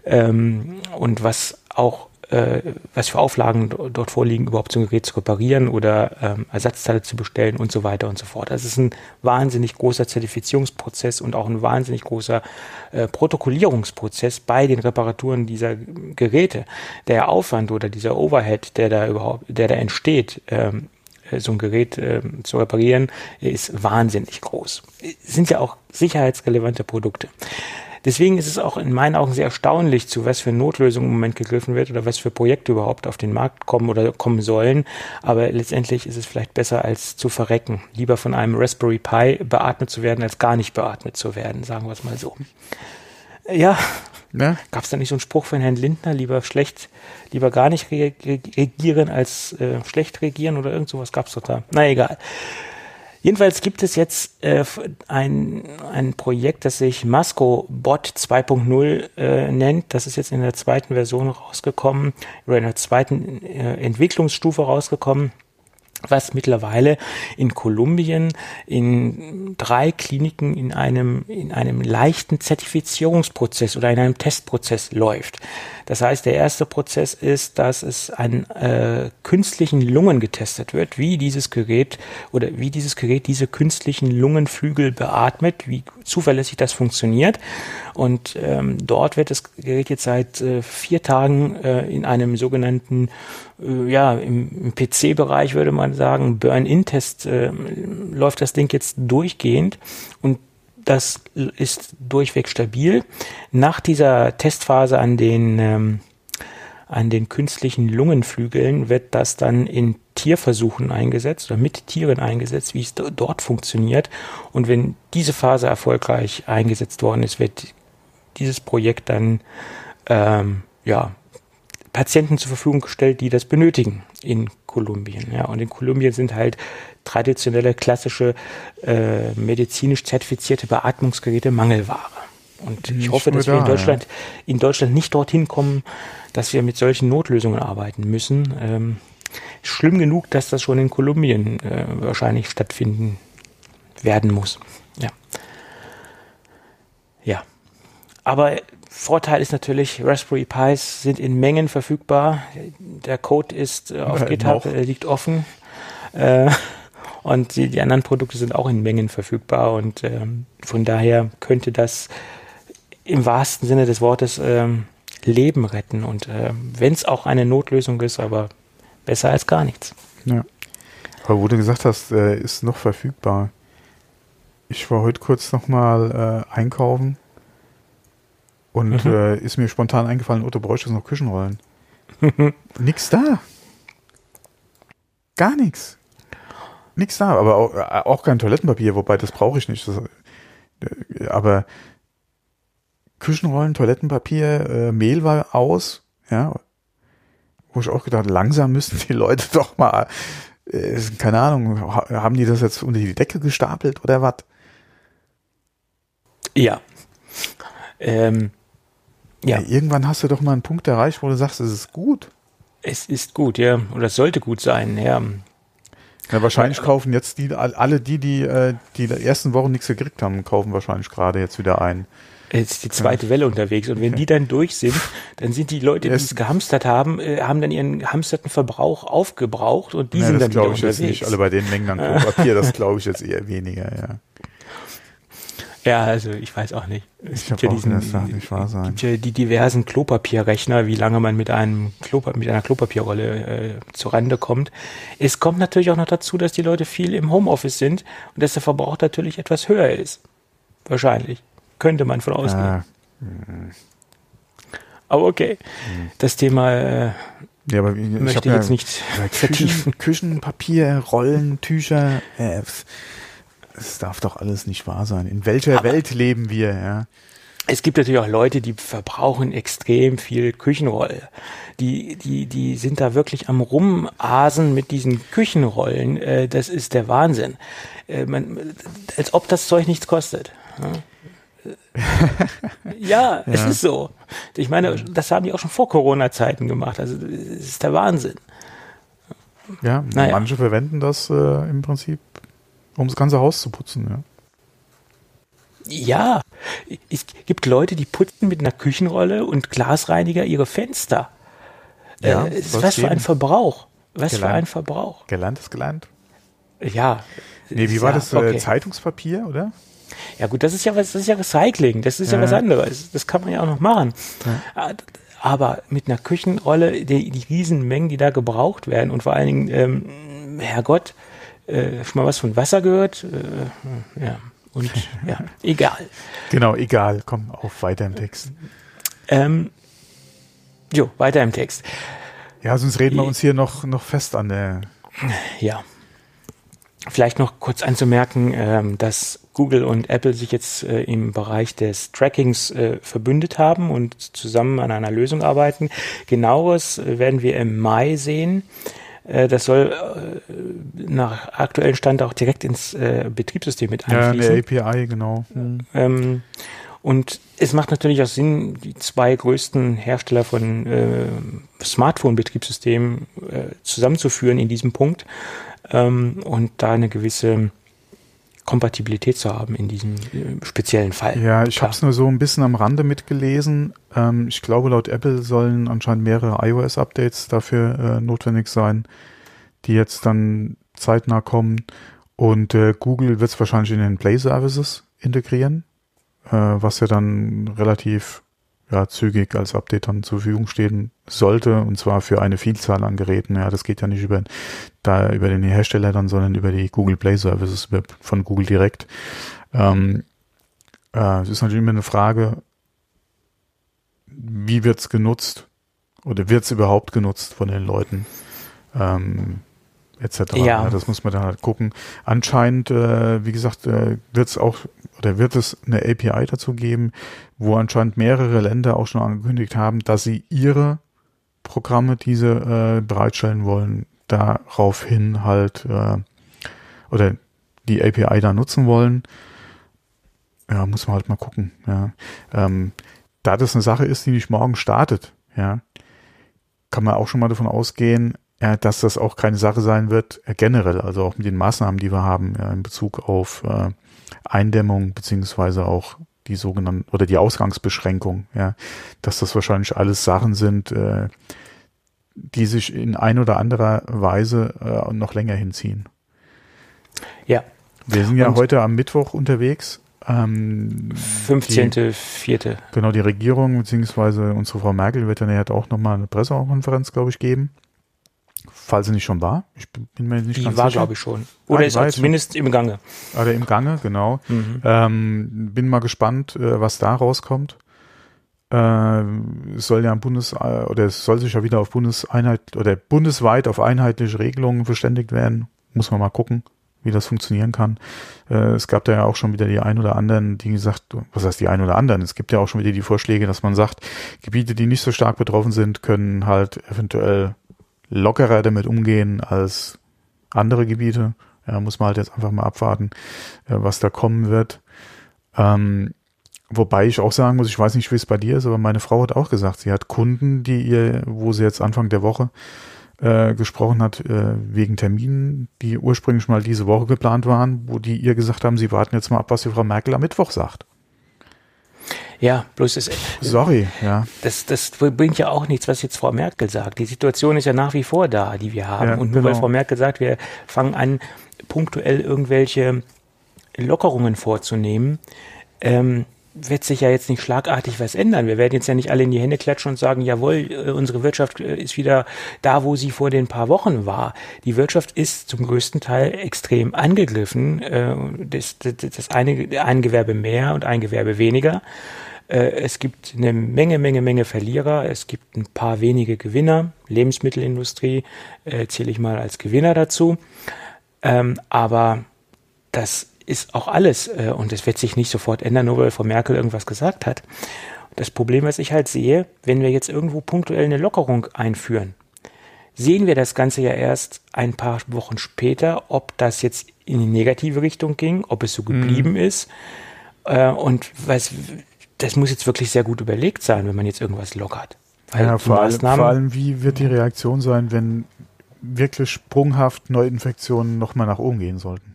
ähm, und was auch äh, was für Auflagen dort vorliegen, überhaupt so ein Gerät zu reparieren oder ähm, Ersatzteile zu bestellen und so weiter und so fort. Das ist ein wahnsinnig großer Zertifizierungsprozess und auch ein wahnsinnig großer äh, Protokollierungsprozess bei den Reparaturen dieser Geräte. Der Aufwand oder dieser Overhead, der da überhaupt, der da entsteht, ähm, so ein Gerät äh, zu reparieren, ist wahnsinnig groß. Sind ja auch sicherheitsrelevante Produkte. Deswegen ist es auch in meinen Augen sehr erstaunlich, zu was für Notlösungen im Moment gegriffen wird oder was für Projekte überhaupt auf den Markt kommen oder kommen sollen. Aber letztendlich ist es vielleicht besser, als zu verrecken. Lieber von einem Raspberry Pi beatmet zu werden, als gar nicht beatmet zu werden, sagen wir es mal so. Ja, ja. Gab es da nicht so einen Spruch von Herrn Lindner, lieber schlecht, lieber gar nicht regieren als äh, schlecht regieren oder irgend sowas gab es doch da. Na egal. Jedenfalls gibt es jetzt äh, ein, ein Projekt, das sich Masco Bot 2.0 äh, nennt. Das ist jetzt in der zweiten Version rausgekommen oder in der zweiten äh, Entwicklungsstufe rausgekommen. was mittlerweile in Kolumbien in drei Kliniken in einem, in einem leichten Zertifizierungsprozess oder in einem Testprozess läuft. Das heißt, der erste Prozess ist, dass es an äh, künstlichen Lungen getestet wird, wie dieses Gerät oder wie dieses Gerät diese künstlichen Lungenflügel beatmet, wie zuverlässig das funktioniert. Und ähm, dort wird das Gerät jetzt seit äh, vier Tagen äh, in einem sogenannten äh, ja, im, PC-Bereich würde man sagen, Burn-In-Test äh, läuft das Ding jetzt durchgehend und das ist durchweg stabil. Nach dieser Testphase an den, ähm, an den künstlichen Lungenflügeln wird das dann in Tierversuchen eingesetzt oder mit Tieren eingesetzt, wie es dort funktioniert. Und wenn diese Phase erfolgreich eingesetzt worden ist, wird dieses Projekt dann ähm, ja, Patienten zur Verfügung gestellt, die das benötigen in Kolumbien. Ja, und in Kolumbien sind halt traditionelle, klassische, äh, medizinisch zertifizierte Beatmungsgeräte Mangelware. Und ich, hoffe, dass da, wir in Deutschland, in Deutschland nicht dorthin kommen, dass wir mit solchen Notlösungen arbeiten müssen. Ähm, schlimm genug, dass das schon in Kolumbien äh, wahrscheinlich stattfinden werden muss. Ja. Ja. Aber Vorteil ist natürlich, Raspberry Pis sind in Mengen verfügbar. Der Code ist äh, auf ja, GitHub, äh, liegt offen. Äh, und die, die, anderen Produkte sind auch in Mengen verfügbar. Und ähm, von daher könnte das im wahrsten Sinne des Wortes ähm, Leben retten. Und äh, wenn es auch eine Notlösung ist, aber besser als gar nichts. Ja. Aber wo du gesagt hast, äh, ist noch verfügbar. Ich war heute kurz nochmal äh, einkaufen und mhm. äh, ist mir spontan eingefallen, Otto bräuchte noch Küchenrollen. nix da. Gar nichts. Nix da, aber auch, äh, auch kein Toilettenpapier, wobei das brauche ich nicht. Das, äh, aber Küchenrollen, Toilettenpapier, äh, Mehl war aus, ja. Wo ich auch gedacht, langsam müssen die Leute doch mal, äh, keine Ahnung, haben die das jetzt unter die Decke gestapelt oder was? Ja. Ähm, ja. ja. Irgendwann hast du doch mal einen Punkt erreicht, wo du sagst, es ist gut. Es ist gut, ja. Oder es sollte gut sein, ja. Ja, wahrscheinlich kaufen jetzt die, alle die, die äh, die ersten Wochen nichts gekriegt haben, kaufen wahrscheinlich gerade jetzt wieder ein. Jetzt ist die zweite Welle unterwegs und wenn die dann durch sind, dann sind die Leute, die es gehamstert haben, äh, haben dann ihren gehamsterten Verbrauch aufgebraucht und die ja, sind dann wieder unterwegs. Das glaube ich jetzt nicht alle bei den Mengen an Klopapier, das glaube ich jetzt eher weniger, ja. Ja, also ich weiß auch nicht. Ich gibt ja diesen, das nicht wahr sein. gibt ja die diversen Klopapierrechner, wie lange man mit einem Klopa mit einer Klopapierrolle äh, zur Rande kommt. Es kommt natürlich auch noch dazu, dass die Leute viel im Homeoffice sind und dass der Verbrauch natürlich etwas höher ist. Wahrscheinlich. Könnte man von ausgehen. Ah. Aber okay. Hm. Das Thema äh, ja, aber ich möchte ich jetzt ja nicht vertiefen. Küchen, Küchenpapier, Rollen, Tücher, äh, es darf doch alles nicht wahr sein. In welcher Aber Welt leben wir, ja? Es gibt natürlich auch Leute, die verbrauchen extrem viel Küchenrolle. Die, die, die sind da wirklich am Rumasen mit diesen Küchenrollen. Äh, das ist der Wahnsinn. Äh, man, als ob das Zeug nichts kostet. ja, es ja. ist so. Ich meine, das haben die auch schon vor Corona-Zeiten gemacht. Also, es ist der Wahnsinn. Ja, naja. manche verwenden das äh, im Prinzip um das ganze Haus zu putzen, ja. Ja, es gibt Leute, die putzen mit einer Küchenrolle und Glasreiniger ihre Fenster. Ja, äh, was für ein Verbrauch. Was gelernt. für ein Verbrauch. Gelernt ist gelernt. Ja. Nee, wie war ja, das? Äh, okay. Zeitungspapier, oder? Ja gut, das ist ja was, das ist ja Recycling, das ist ja, ja was anderes. Das kann man ja auch noch machen. Ja. Aber mit einer Küchenrolle, die, die Riesenmengen, die da gebraucht werden und vor allen Dingen, ähm, Herrgott, äh, schon mal was von Wasser gehört? Äh, ja. Und ja, egal. Genau, egal. Komm, auf weiter im Text. Ähm, jo, weiter im Text. Ja, sonst reden wir uns hier noch, noch fest an der. Ja. Vielleicht noch kurz anzumerken, ähm, dass Google und Apple sich jetzt äh, im Bereich des Trackings äh, verbündet haben und zusammen an einer Lösung arbeiten. Genaueres äh, werden wir im Mai sehen. Äh, das soll äh, nach aktuellem Stand auch direkt ins äh, Betriebssystem mit einfließen. Ja, eine API, genau. Ähm, und es macht natürlich auch Sinn, die zwei größten Hersteller von äh, Smartphone-Betriebssystemen äh, zusammenzuführen in diesem Punkt. ähm, und da eine gewisse Kompatibilität zu haben in diesem äh, speziellen Fall. Ja, ich habe es nur so ein bisschen am Rande mitgelesen. Ähm, ich glaube, laut Apple sollen anscheinend mehrere iOS-Updates dafür äh, notwendig sein, die jetzt dann zeitnah kommen. Und äh, Google wird es wahrscheinlich in den Play Services integrieren, äh, was ja dann relativ ja, zügig als Update dann zur Verfügung stehen sollte, und zwar für eine Vielzahl an Geräten. Ja, das geht ja nicht über, da, über den Hersteller dann, sondern über die Google Play Services von Google direkt. Ähm, äh, es ist natürlich immer eine Frage, wie wird's genutzt? Oder wird's überhaupt genutzt von den Leuten? Ähm, etc. Ja. das muss man dann halt gucken. Anscheinend, äh, wie gesagt, äh, wird es auch oder wird es eine API dazu geben, wo anscheinend mehrere Länder auch schon angekündigt haben, dass sie ihre Programme, diese äh, bereitstellen wollen, daraufhin halt äh, oder die API da nutzen wollen. Ja, muss man halt mal gucken. Ja. Ähm, da das eine Sache ist, die nicht morgen startet, ja, kann man auch schon mal davon ausgehen, ja, dass das auch keine Sache sein wird, äh, generell, also auch mit den Maßnahmen, die wir haben ja, in Bezug auf äh, Eindämmung beziehungsweise auch die sogenannten oder die Ausgangsbeschränkung, ja, dass das wahrscheinlich alles Sachen sind, äh, die sich in ein oder anderer Weise äh, noch länger hinziehen. Ja. Wir sind ja Und heute am Mittwoch unterwegs. Ähm, 15.04. Genau, die Regierung beziehungsweise unsere Frau Merkel wird dann ja auch nochmal eine Pressekonferenz, glaube ich, geben falls sie nicht schon war. Ich bin mir nicht die ganz war, glaube ich, schon. Oder ah, ist halt zumindest im Gange. Oder im Gange, genau. Mhm. Ähm, bin mal gespannt, äh, was da rauskommt. Äh, es soll ja Bundes äh, oder es soll sich ja wieder auf Bundeseinheit oder bundesweit auf einheitliche Regelungen verständigt werden. Muss man mal gucken, wie das funktionieren kann. Äh, es gab da ja auch schon wieder die ein oder anderen, die gesagt, was heißt die ein oder anderen? Es gibt ja auch schon wieder die Vorschläge, dass man sagt, Gebiete, die nicht so stark betroffen sind, können halt eventuell lockerer damit umgehen als andere Gebiete. Ja, muss man halt jetzt einfach mal abwarten, äh, was da kommen wird. Ähm, wobei ich auch sagen muss, ich weiß nicht, wie es bei dir ist, aber meine Frau hat auch gesagt, sie hat Kunden, die ihr, wo sie jetzt Anfang der Woche äh, gesprochen hat, äh, wegen Terminen, die ursprünglich mal diese Woche geplant waren, wo die ihr gesagt haben, sie warten jetzt mal ab, was die Frau Merkel am Mittwoch sagt. Ja, bloß das. Sorry, ja. Das, das bringt ja auch nichts, was jetzt Frau Merkel sagt. Die Situation ist ja nach wie vor da, die wir haben. Ja, Und nur genau. weil Frau Merkel sagt, wir fangen an, punktuell irgendwelche Lockerungen vorzunehmen, ähm, wird sich ja jetzt nicht schlagartig was ändern. Wir werden jetzt ja nicht alle in die Hände klatschen und sagen, jawohl, äh, unsere Wirtschaft äh, ist wieder da, wo sie vor den paar Wochen war. Die Wirtschaft ist zum größten Teil extrem angegriffen. Äh, das, das, das eine, ein Gewerbe mehr und ein Gewerbe weniger. Es gibt eine Menge, Menge, Menge Verlierer. Es gibt ein paar wenige Gewinner. Lebensmittelindustrie zähle ich mal als Gewinner dazu. Ähm, aber das ist auch alles äh, und es wird sich nicht sofort ändern, nur weil Frau Merkel irgendwas gesagt hat. Das Problem, was ich halt sehe, wenn wir jetzt irgendwo punktuell eine Lockerung einführen, sehen wir das Ganze ja erst ein paar Wochen später, ob das jetzt in die negative Richtung ging, ob es so geblieben mhm. ist. Äh, und was, das muss jetzt wirklich sehr gut überlegt sein, wenn man jetzt irgendwas lockert. Weil ja, vor, allem, vor allem, wie wird die Reaktion sein, wenn wirklich sprunghaft Neuinfektionen nochmal nach oben gehen sollten?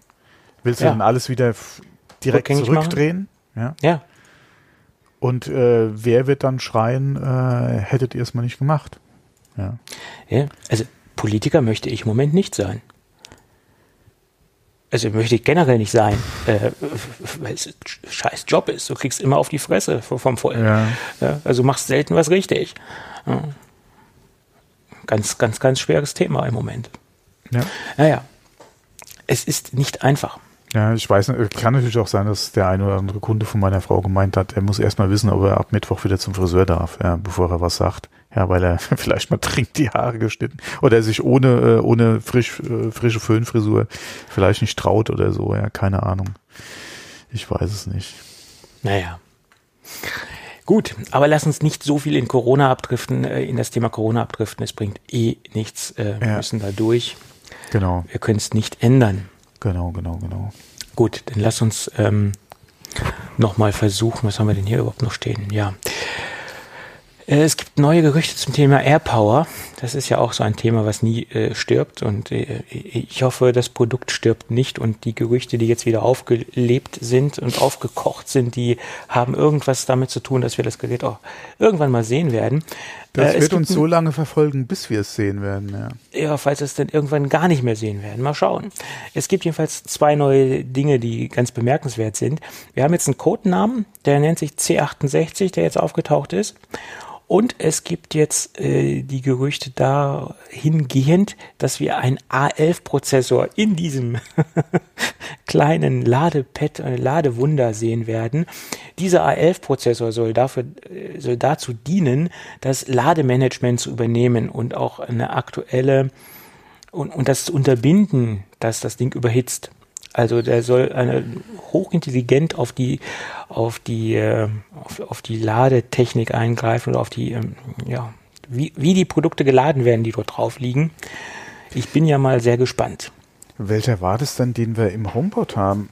Willst du ja. dann alles wieder direkt zurückdrehen? Ja. ja. Und äh, wer wird dann schreien, äh, hättet ihr es mal nicht gemacht? Ja. ja. Also Politiker möchte ich im Moment nicht sein. Also möchte ich generell nicht sein, äh, weil es ein scheiß Job ist. Du kriegst immer auf die Fresse vom Volk. Ja. Ja, also machst selten was richtig. Ja. Ganz, ganz, ganz schweres Thema im Moment. Ja. Naja, es ist nicht einfach. Ja, ich weiß, kann natürlich auch sein, dass der eine oder andere Kunde von meiner Frau gemeint hat, er muss erstmal wissen, ob er ab Mittwoch wieder zum Friseur darf, ja, bevor er was sagt. Ja, weil er vielleicht mal dringend die Haare geschnitten oder er sich ohne, äh, ohne frisch, äh, frische Föhnfrisur vielleicht nicht traut oder so, ja, keine Ahnung. Ich weiß es nicht. Naja. Gut, aber lass uns nicht so viel in Corona abdriften, äh, in das Thema Corona abdriften. Es bringt eh nichts. Wir ja. müssen da durch. Genau. Wir können es nicht ändern. Genau, genau, genau. Gut, dann lass uns ähm, nochmal versuchen, was haben wir denn hier überhaupt noch stehen? Ja. Äh, es gibt neue Gerüchte zum Thema AirPower. Das ist ja auch so ein Thema, was nie äh, stirbt. Und äh, ich hoffe, das Produkt stirbt nicht. Und die Gerüchte, die jetzt wieder aufgelebt sind und aufgekocht sind, die haben irgendwas damit zu tun, dass wir das Gerät auch irgendwann mal sehen werden. Das äh, wird uns so lange verfolgen, bis wir es sehen werden. Ja. ja, falls wir es dann irgendwann gar nicht mehr sehen werden. Mal schauen. Es gibt jedenfalls zwei neue Dinge, die ganz bemerkenswert sind. Wir haben jetzt einen Codenamen, der nennt sich C68, der jetzt aufgetaucht ist. Und es gibt jetzt äh, die Gerüchte dahingehend, dass wir einen A11-Prozessor in diesem kleinen Ladepad, äh, Ladewunder sehen werden. Dieser A11-Prozessor soll dafür, äh, soll dazu dienen, das Lademanagement zu übernehmen und auch eine aktuelle und, und das zu unterbinden, dass das Ding überhitzt. Also der soll eine, hochintelligent auf die auf die äh, auf, auf die Ladetechnik eingreifen oder auf die ähm, ja wie, wie die Produkte geladen werden, die dort drauf liegen. Ich bin ja mal sehr gespannt. Welcher war das denn, den wir im HomePod haben?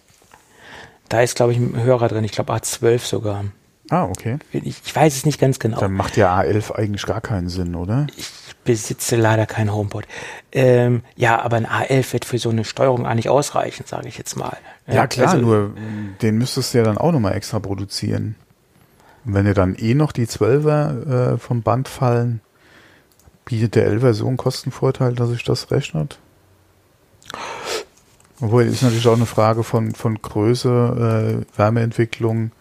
Da ist, glaube ich, ein Hörer drin. Ich glaube A12 sogar. Ah, okay. Ich, ich, weiß es nicht ganz genau. Dann macht ja A11 eigentlich gar keinen Sinn, oder? Ich besitze leider kein HomePod. Ähm, ja, aber ein A11 wird für so eine Steuerung eigentlich ausreichen, sage ich jetzt mal. Ja, klar, also, nur den müsstest du ja dann auch nochmal extra produzieren. Und wenn dir dann eh noch die 12er äh, vom Band fallen, bietet der 11er so einen Kostenvorteil, dass sich das rechnet? Obwohl, ist natürlich auch eine Frage von, von Größe, äh, Wärmeentwicklung,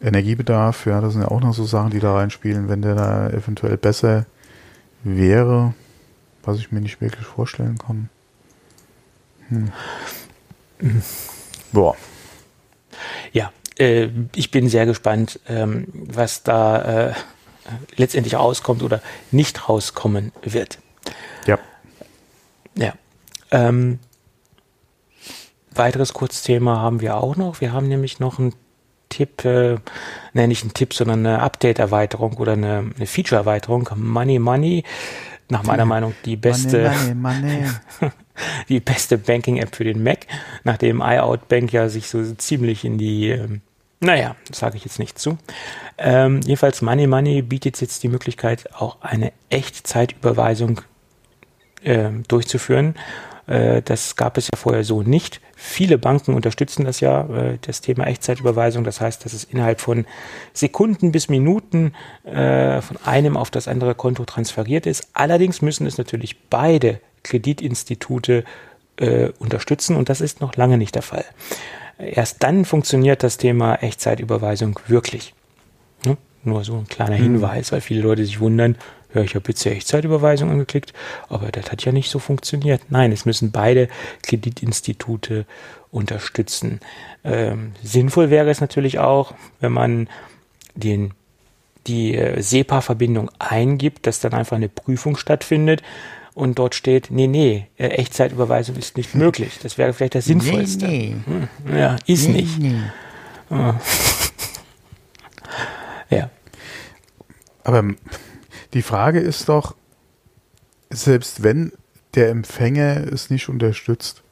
Energiebedarf, ja, das sind ja auch noch so Sachen, die da reinspielen. Wenn der da eventuell besser wäre, was ich mir nicht wirklich vorstellen kann. Hm. Boah. Ja, äh, ich bin sehr gespannt, ähm, was da äh, letztendlich rauskommt oder nicht rauskommen wird. Ja. Ja. Ähm, weiteres Kurzthema haben wir auch noch. Wir haben nämlich noch ein Tipp, äh, ne, nicht ein Tipp, sondern eine Update-Erweiterung oder eine, eine Feature-Erweiterung. Money Money, nach meiner Meinung die beste, money, money, money. die beste Banking-App für den Mac, nachdem iOut Bank ja sich so ziemlich in die, ähm, naja, sage ich jetzt nicht zu. Ähm, jedenfalls Money Money bietet jetzt die Möglichkeit, auch eine Echtzeitüberweisung äh, durchzuführen. Äh, das gab es ja vorher so nicht. Viele Banken unterstützen das ja, äh, das Thema Echtzeitüberweisung. Das heißt, dass es innerhalb von Sekunden bis Minuten äh, von einem auf das andere Konto transferiert ist. Allerdings müssen es natürlich beide Kreditinstitute unterstützen und das ist noch lange nicht der Fall. Erst dann funktioniert das Thema Echtzeitüberweisung wirklich. Nur so ein kleiner mhm. Hinweis, weil viele Leute sich wundern, ja, ich habe jetzt ja Echtzeitüberweisung angeklickt, aber das hat ja nicht so funktioniert. Nein, es müssen beide Kreditinstitute unterstützen. Ähm, sinnvoll wäre es natürlich auch, wenn man den, die äh, SEPA-Verbindung eingibt, dass dann einfach eine Prüfung stattfindet und dort steht, nee, nee, äh, Echtzeitüberweisung ist nicht möglich. Das wäre vielleicht das Sinnvollste. Nee, nee. Hm, ja, ist nee, nicht. Nee. Ah. ja. Aber die Frage ist doch, selbst wenn der Empfänger es nicht unterstützt,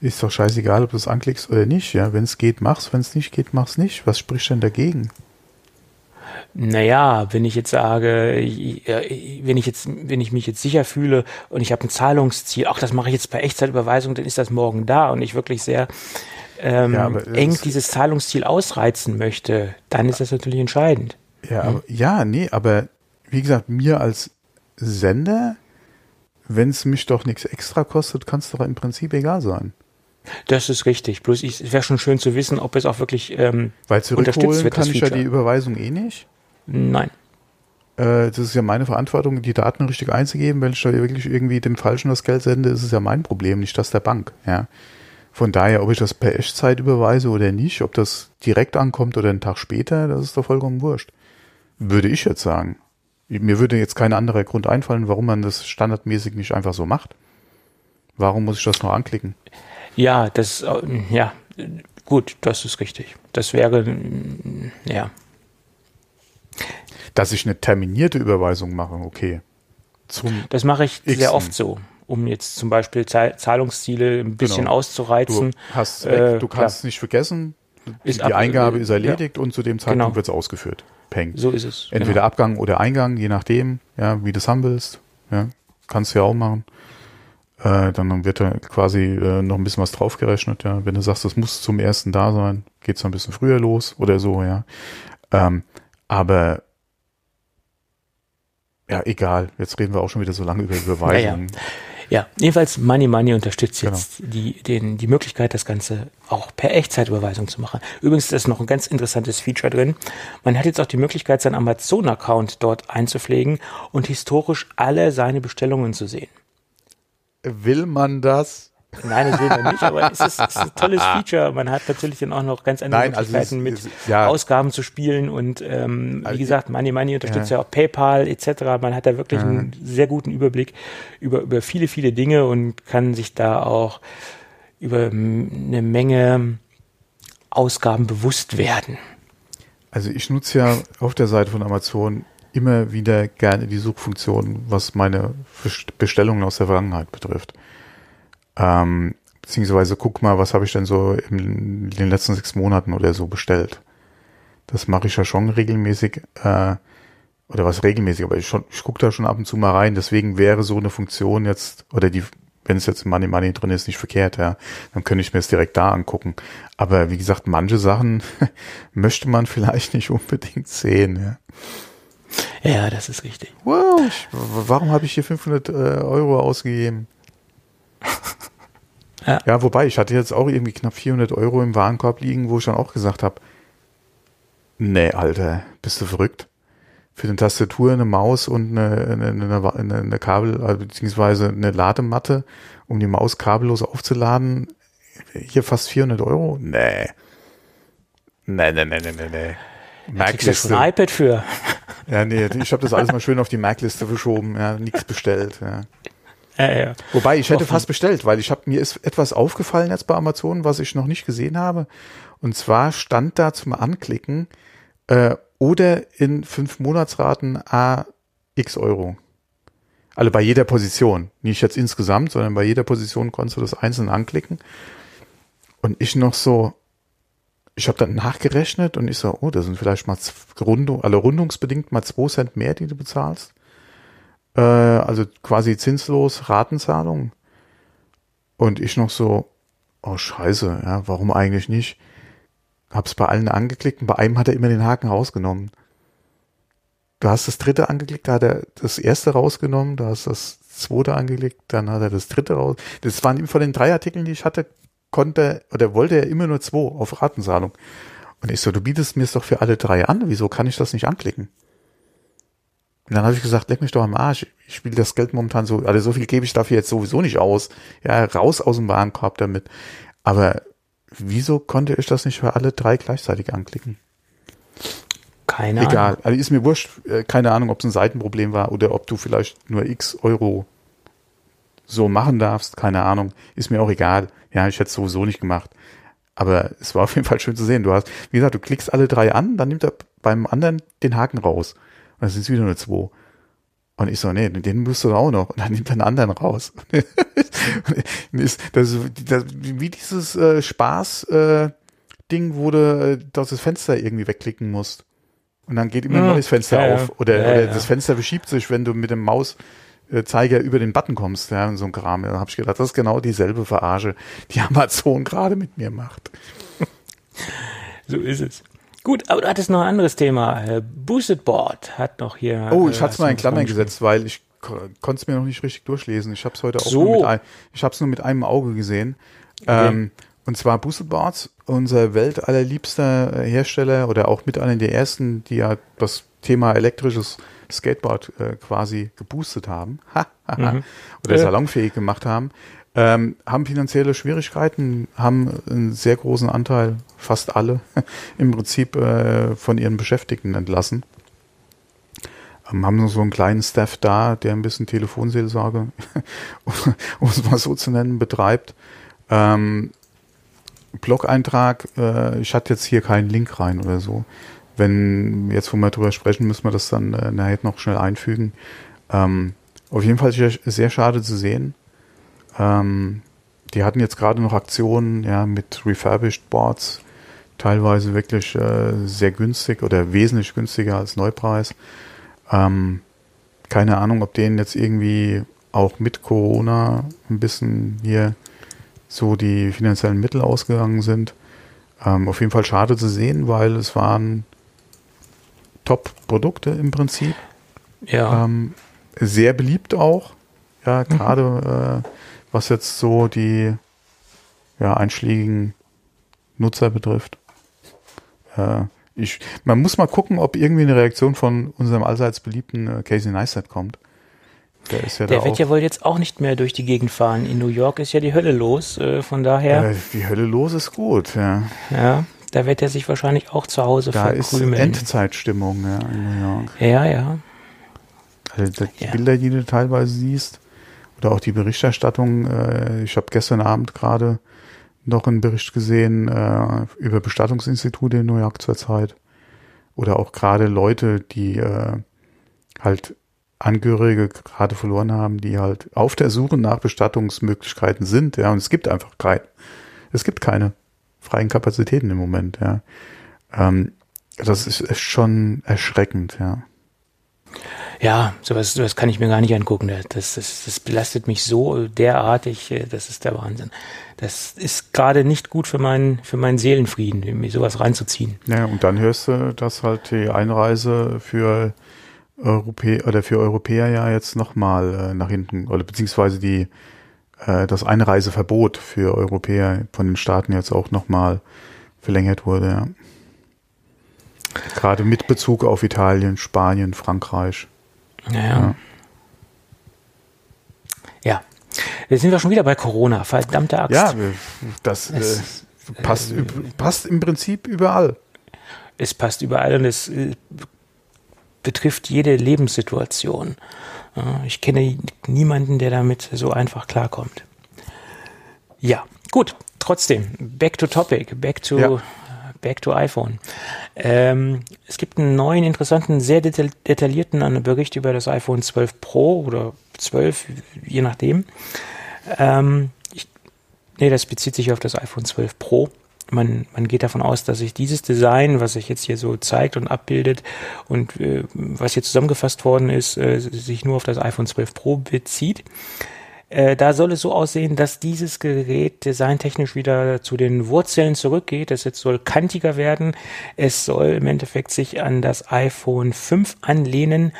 ist doch scheißegal, ob du es anklickst oder nicht. Ja, wenn es geht, mach's. Wenn es nicht geht, mach's nicht. Was spricht denn dagegen? Naja, wenn ich jetzt sage, wenn ich jetzt, wenn ich mich jetzt sicher fühle und ich habe ein Zahlungsziel, ach, das mache ich jetzt per Echtzeitüberweisung, dann ist das morgen da und ich wirklich sehr ähm, ja, eng dieses Zahlungsziel ausreizen möchte, dann ist das natürlich entscheidend. Ja, hm? aber, ja, nee, aber wie gesagt, mir als Sender, wenn es mich doch nichts extra kostet, kann es doch im Prinzip egal sein. Das ist richtig. Bloß es wäre schon schön zu wissen, ob es auch wirklich ähm, Weil unterstützt wird. kann ich ja die Überweisung eh nicht. Nein. Äh, das ist ja meine Verantwortung, die Daten richtig einzugeben. Wenn ich da wirklich irgendwie dem Falschen das Geld sende, ist es ja mein Problem, nicht das der Bank. Ja. Von daher, ob ich das per Echtzeit überweise oder nicht, ob das direkt ankommt oder einen Tag später, das ist doch vollkommen wurscht. Würde ich jetzt sagen. Mir würde jetzt kein anderer Grund einfallen, warum man das standardmäßig nicht einfach so macht. Warum muss ich das noch anklicken? Ja, das, äh, ja, gut, das ist richtig. Das wäre, ja. Dass ich eine terminierte Überweisung mache, okay. Zum das mache ich Xen. sehr oft so, um jetzt zum Beispiel Zahlungsziele ein bisschen genau. auszureizen. Du, hast, äh, du kannst klar. nicht vergessen, ist die ab, Eingabe ist erledigt ja. und zu dem Zeitpunkt genau. wird es ausgeführt. Peng. So ist es. Entweder genau. Abgang oder Eingang, je nachdem, ja, wie du es haben willst. Ja, kannst du ja auch machen. Äh, dann wird da quasi äh, noch ein bisschen was draufgerechnet, ja. Wenn du sagst, das muss zum ersten da sein, geht es ein bisschen früher los oder so, ja. Ähm, aber ja, egal. Jetzt reden wir auch schon wieder so lange über Überweisungen. Ja, ja. Ja, jedenfalls Money Money unterstützt genau. jetzt die, den, die Möglichkeit, das Ganze auch per Echtzeitüberweisung zu machen. Übrigens ist noch ein ganz interessantes Feature drin. Man hat jetzt auch die Möglichkeit, seinen Amazon-Account dort einzupflegen und historisch alle seine Bestellungen zu sehen. Will man das? Nein, das will man nicht, aber es ist, es ist ein tolles Feature. Man hat natürlich dann auch noch ganz andere Nein, also Möglichkeiten also mit ja. Ausgaben zu spielen und ähm, wie also gesagt, Money Money unterstützt ja. ja, auch PayPal etc. Man hat da wirklich ja. einen sehr guten Überblick über, über viele, viele Dinge und kann sich da auch über eine Menge Ausgaben bewusst werden. Also ich nutze ja auf der Seite von Amazon immer wieder gerne die Suchfunktion, was meine Bestellungen aus der Vergangenheit betrifft. Ähm, beziehungsweise guck mal, was habe ich denn so in den letzten sechs Monaten oder so bestellt. Das mache ich ja schon regelmäßig, äh, oder was regelmäßig, aber ich, schon, ich gucke da schon ab und zu mal rein. Deswegen wäre so eine Funktion jetzt, oder die, wenn es jetzt Money Money drin ist, nicht verkehrt, ja, dann könnte ich mir es direkt da angucken. Aber wie gesagt, manche Sachen möchte man vielleicht nicht unbedingt sehen, ja. Ja, das ist richtig. Wow, ich, warum habe ich hier 500 äh, Euro ausgegeben? Ja. ja, wobei, ich hatte jetzt auch irgendwie knapp 400 Euro im Warenkorb liegen, wo ich dann auch gesagt habe, nee, Alter, bist du verrückt? Für eine Tastatur, eine Maus und eine, eine, eine, eine Kabel, also beziehungsweise eine Ladematte, um die Maus kabellos aufzuladen, hier fast 400 Euro? Nee. Nee, nee, nee, nee, nee, nee. Mac-Liste. Da ein iPad für. Ja, nee, ich habe das alles mal schön auf die Mac-Liste verschoben, ja, nichts bestellt, ja. Ja, ja. Wobei, ich hätte fast bestellt, weil ich habe mir ist etwas aufgefallen jetzt bei Amazon, was ich noch nicht gesehen habe. Und zwar stand da zum Anklicken äh, oder in fünf Monatsraten a x Euro. Also bei jeder Position. Nicht jetzt insgesamt, sondern bei jeder Position konntest du das einzeln anklicken. Und ich noch so, ich habe dann nachgerechnet und ich so, oh, das sind vielleicht mal Rundung, alle rundungsbedingt mal zwei Cent mehr, die du bezahlst äh, also quasi zinslos Ratenzahlung. Und ich noch so, oh scheiße, ja, warum eigentlich nicht? Hab's bei allen angeklickt und bei einem hat er immer den Haken rausgenommen. Du hast das dritte angeklickt, da hat er das erste rausgenommen, du hast das zweite angeklickt, dann hat er das dritte raus. Das waren von den drei Artikeln, die ich hatte, konnte oder wollte er immer nur zwei auf Ratenzahlung. Und ich so, du bietest mir es doch für alle drei an, wieso kann ich das nicht anklicken? Und dann habe ich gesagt, leck mich doch am Arsch. Ich spiele das Geld momentan so, also so viel gebe ich dafür jetzt sowieso nicht aus. Ja, raus aus dem Warenkorb damit. Aber wieso konnte ich das nicht für alle drei gleichzeitig anklicken? Keine Ahnung. Egal. Also ist mir wurscht. Äh, keine Ahnung, ob es ein Seitenproblem war oder ob du vielleicht nur x Euro so machen darfst. Keine Ahnung. Ist mir auch egal. Ja, ich hätte es sowieso nicht gemacht. Aber es war auf jeden Fall schön zu sehen. Du hast, wie gesagt, du klickst alle drei an, dann nimmt er beim anderen den Haken raus. Dann sind es wieder nur zwei. Und ich so, nee, den musst du auch noch. Und dann nimmt er einen anderen raus. das, das, das, wie dieses äh, Spaß-Ding, äh, wo du äh, das Fenster irgendwie wegklicken musst. Und dann geht immer ein hm. neues Fenster ja, auf. Oder, ja, oder ja. das Fenster verschiebt sich, wenn du mit dem Mauszeiger über den Button kommst. Ja, und so ein Kram. Da habe ich gedacht, das ist genau dieselbe Verarsche, die Amazon gerade mit mir macht. so ist es. Gut, aber du hattest noch ein anderes Thema. Äh, Boosted Board hat noch hier. Oh, ich äh, hatte es mal in Klammern gesetzt, weil ich konnte es mir noch nicht richtig durchlesen. Ich habe es heute auch so. nur mit, ein, ich habe es nur mit einem Auge gesehen. Okay. Ähm, und zwar Boosted Boards, unser weltallerliebster Hersteller oder auch mit einer der ersten, die ja das Thema elektrisches Skateboard äh, quasi geboostet haben mhm. oder salonfähig gemacht haben ähm, haben finanzielle Schwierigkeiten, haben einen sehr großen Anteil, fast alle, im Prinzip äh, von ihren Beschäftigten entlassen. Ähm, haben nur so einen kleinen Staff da, der ein bisschen Telefonseelsorge, um es mal so zu nennen, betreibt. Ähm, Blog-Eintrag, äh, ich hatte jetzt hier keinen Link rein oder so. Wenn jetzt, wo wir drüber sprechen, müssen wir das dann äh, nachher noch schnell einfügen. Ähm, auf jeden Fall sehr, sehr schade zu sehen. Ähm, die hatten jetzt gerade noch Aktionen ja, mit refurbished Boards, teilweise wirklich äh, sehr günstig oder wesentlich günstiger als Neupreis. Ähm, keine Ahnung, ob denen jetzt irgendwie auch mit Corona ein bisschen hier so die finanziellen Mittel ausgegangen sind. Ähm, auf jeden Fall schade zu sehen, weil es waren Top-Produkte im Prinzip. Ja. Ähm, sehr beliebt auch. Ja, gerade äh, was jetzt so die ja, einschlägigen Nutzer betrifft. Äh, ich, man muss mal gucken, ob irgendwie eine Reaktion von unserem allseits beliebten äh, Casey Neistat kommt. Der, ist ja der wird ja wohl jetzt auch nicht mehr durch die Gegend fahren. In New York ist ja die Hölle los, äh, von daher. Äh, die Hölle los ist gut, ja. Ja, da wird er sich wahrscheinlich auch zu Hause da verkrümeln. Da ist Endzeitstimmung, ja, in New York. Ja, ja. Also die ja. Bilder, die du teilweise siehst, oder auch die Berichterstattung. Äh, ich habe gestern Abend gerade noch einen Bericht gesehen äh, über Bestattungsinstitute in New York zurzeit. Oder auch gerade Leute, die äh, halt Angehörige gerade verloren haben, die halt auf der Suche nach Bestattungsmöglichkeiten sind, ja, und es gibt einfach kein, es gibt keine freien Kapazitäten im Moment, ja. Ähm, das ist schon erschreckend, ja. Ja, sowas, sowas kann ich mir gar nicht angucken. Das, das, das belastet mich so derartig, äh, das ist der Wahnsinn. Das ist gerade nicht gut für meinen, für meinen Seelenfrieden, mir sowas reinzuziehen. Ja, und dann hörst du, dass halt die Einreise für Europäer oder für Europäer ja jetzt nochmal äh, nach hinten, oder beziehungsweise die äh, das Einreiseverbot für Europäer von den Staaten jetzt auch nochmal verlängert wurde, ja. Gerade mit Bezug auf Italien, Spanien, Frankreich. Naja. Ja. ja. Jetzt sind wir schon wieder bei Corona, verdammte Axt. Ja, das äh, passt, äh, passt im Prinzip überall. Es passt überall und es äh, betrifft jede Lebenssituation. Ich kenne niemanden, der damit so einfach klarkommt. Ja, gut. Trotzdem, back to topic, back to ja. Back to iPhone. Ähm, es gibt einen neuen, interessanten, sehr detaillierten Bericht über das iPhone 12 Pro oder 12, je nachdem. Ähm, ich, nee, das bezieht sich auf das iPhone 12 Pro. Man, man geht davon aus, dass sich dieses Design, was sich jetzt hier so zeigt und abbildet und äh, was hier zusammengefasst worden ist, äh, sich nur auf das iPhone 12 Pro bezieht. Äh, da soll es so aussehen, dass dieses Gerät designtechnisch wieder zu den Wurzeln zurückgeht. Es jetzt soll kantiger werden. Es soll im Endeffekt sich an das iPhone 5 anlehnen,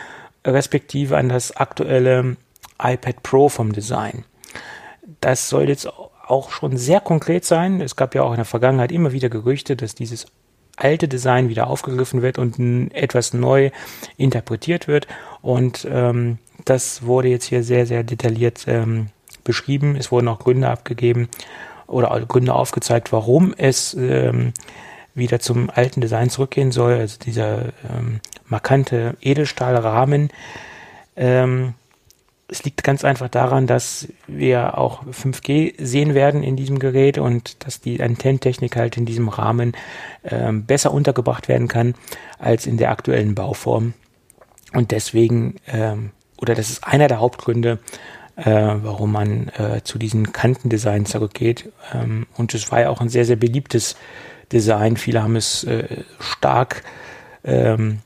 respektive an das aktuelle iPad Pro vom Design. Das soll jetzt auch schon sehr konkret sein. Es gab ja auch in der Vergangenheit immer wieder Gerüchte, dass dieses alte Design wieder aufgegriffen wird und etwas neu interpretiert wird. Und ähm, das wurde jetzt hier sehr, sehr detailliert ähm, beschrieben. Es wurden auch Gründe abgegeben oder Gründe aufgezeigt, warum es ähm, wieder zum alten Design zurückgehen soll. Also dieser ähm, markante Edelstahlrahmen. Ähm, es liegt ganz einfach daran, dass wir auch 5G sehen werden in diesem Gerät und dass die Antennentechnik halt in diesem Rahmen ähm, besser untergebracht werden kann als in der aktuellen Bauform. Und deswegen ähm, oder das ist einer der Hauptgründe, äh, warum man äh, zu diesen Kantendesign zurückgeht. Ähm, und es war ja auch ein sehr, sehr beliebtes Design. Viele haben es äh, stark, ähm,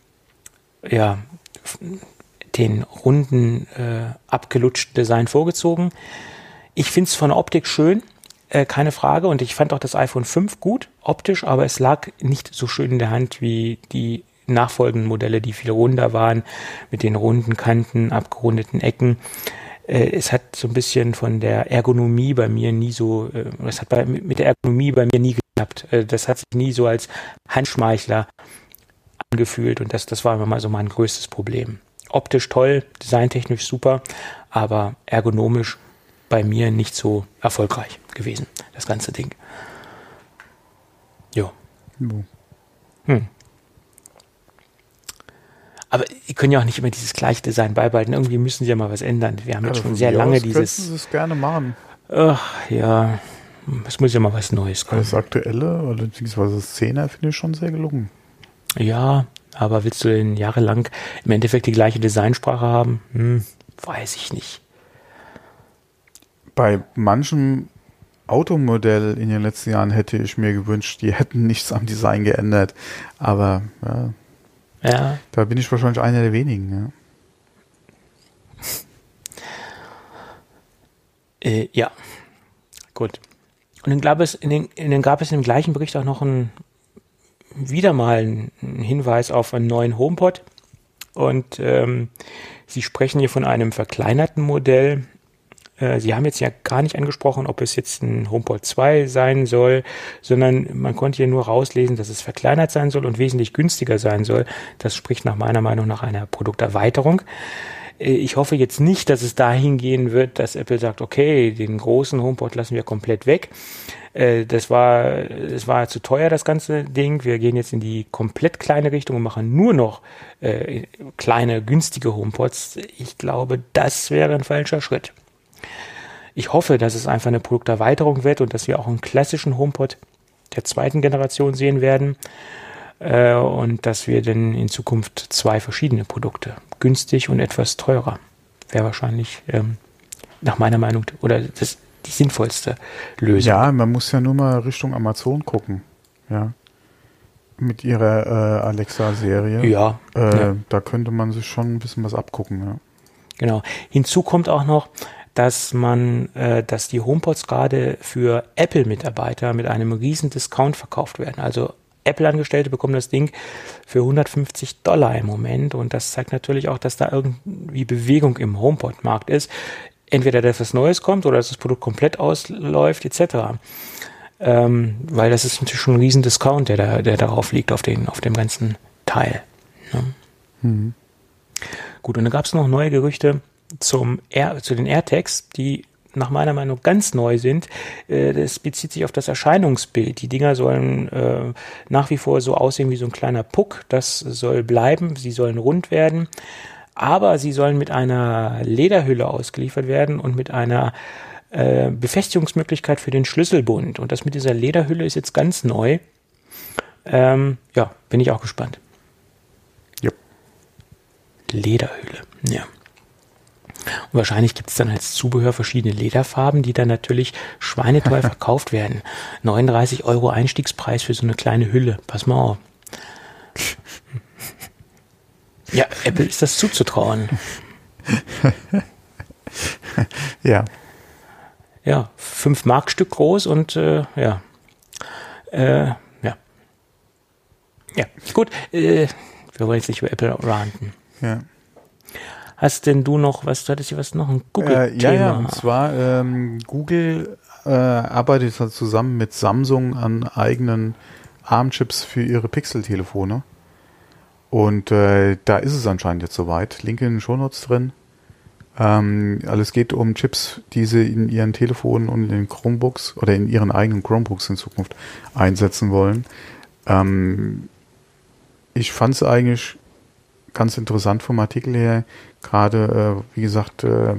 ja, den runden, äh, abgelutschten Design vorgezogen. Ich finde es von der Optik schön, äh, keine Frage. Und ich fand auch das iPhone 5 gut, optisch, aber es lag nicht so schön in der Hand wie die nachfolgenden Modelle, die viel runder waren, mit den runden Kanten, abgerundeten Ecken. Äh, es hat so ein bisschen von der Ergonomie bei mir nie so, äh, es hat bei, mit der Ergonomie bei mir nie geklappt. Äh, das hat sich nie so als Handschmeichler angefühlt und das, das war immer mal so mein größtes Problem. Optisch toll, designtechnisch super, aber ergonomisch bei mir nicht so erfolgreich gewesen, das ganze Ding. Jo. Hm. Aber die können ja auch nicht immer dieses gleiche Design beibehalten. Irgendwie müssen sie ja mal was ändern. Wir haben ja, jetzt schon sehr lange dieses. Sie es gerne machen. Ach ja, es muss ja mal was Neues kommen. Das aktuelle oder beziehungsweise das 10er finde ich schon sehr gelungen. Ja, aber willst du denn jahrelang im Endeffekt die gleiche Designsprache haben? Hm, weiß ich nicht. Bei manchen Automodell in den letzten Jahren hätte ich mir gewünscht, die hätten nichts am Design geändert. Aber ja, Ja, da bin ich wahrscheinlich einer der wenigen. Äh, ja, gut. Und dann gab es in den, in den gab es im gleichen Bericht auch noch ein, wieder mal einen Hinweis auf einen neuen HomePod. Und ähm, Sie sprechen hier von einem verkleinerten Modell. Äh, Sie haben jetzt ja gar nicht angesprochen, ob es jetzt ein HomePod 2 sein soll, sondern man konnte hier nur rauslesen, dass es verkleinert sein soll und wesentlich günstiger sein soll. Das spricht nach meiner Meinung nach einer Produkterweiterung. Äh, Ich hoffe jetzt nicht, dass es dahin gehen wird, dass Apple sagt, okay, den großen HomePod lassen wir komplett weg. Äh, Das war, das war zu teuer, das ganze Ding. Wir gehen jetzt in die komplett kleine Richtung und machen nur noch äh, kleine, günstige HomePods. Ich glaube, das wäre ein falscher Schritt. Ich hoffe, dass es einfach eine Produkterweiterung wird und dass wir auch einen klassischen HomePod der zweiten Generation sehen werden und dass wir dann in Zukunft zwei verschiedene Produkte, günstig und etwas teurer, wäre wahrscheinlich ähm, nach meiner Meinung oder das die sinnvollste Lösung. Ja, man muss ja nur mal Richtung Amazon gucken. Ja. Mit ihrer äh, Alexa-Serie. Ja, Äh, ja. Da könnte man sich schon ein bisschen was abgucken. Ja. Genau. Hinzu kommt auch noch, dass man, äh, dass die HomePods gerade für Apple-Mitarbeiter mit einem riesen Discount verkauft werden. Also Apple-Angestellte bekommen das Ding für 150 Dollar im Moment und das zeigt natürlich auch, dass da irgendwie Bewegung im HomePod-Markt ist. Entweder, dass was Neues kommt oder dass das Produkt komplett ausläuft, etc. Ähm, weil das ist natürlich schon ein riesen Discount, der, da, der darauf liegt, auf, den, auf dem ganzen Teil. Ne? Gut, und dann gab es noch neue Gerüchte zum Air, zu den AirTags, die nach meiner Meinung ganz neu sind. Äh, Das bezieht sich auf das Erscheinungsbild. Die Dinger sollen äh, nach wie vor so aussehen wie so ein kleiner Puck. Das soll bleiben. Sie sollen rund werden. Aber sie sollen mit einer Lederhülle ausgeliefert werden und mit einer äh, Befestigungsmöglichkeit für den Schlüsselbund. Und das mit dieser Lederhülle ist jetzt ganz neu. Ähm, ja, bin ich auch gespannt. Jupp. Lederhülle, ja. Und wahrscheinlich gibt es dann als Zubehör verschiedene Lederfarben, die dann natürlich schweineteuer verkauft werden. 39 Euro Einstiegspreis für so eine kleine Hülle. Pass mal auf. Ja, Apple ist das zuzutrauen. ja. Ja, 5 Mark Stück groß und äh, ja. Äh, ja. Ja, gut. Äh, wir wollen jetzt nicht über Apple ranten. ja. Hast denn du noch was, du hattest hier was noch, ein Äh, Google-Thema? ja, ja, und zwar ähm, Google äh, arbeitet zusammen mit Samsung an eigenen ARM-Chips für ihre Pixel-Telefone. Und äh, da ist es anscheinend jetzt soweit. Link in den Shownotes drin. Ähm, alles geht um Chips, die sie in ihren Telefonen und in den Chromebooks oder in ihren eigenen Chromebooks in Zukunft einsetzen wollen. Ähm, ich fand es eigentlich ganz interessant vom Artikel her, gerade, äh, wie gesagt, äh,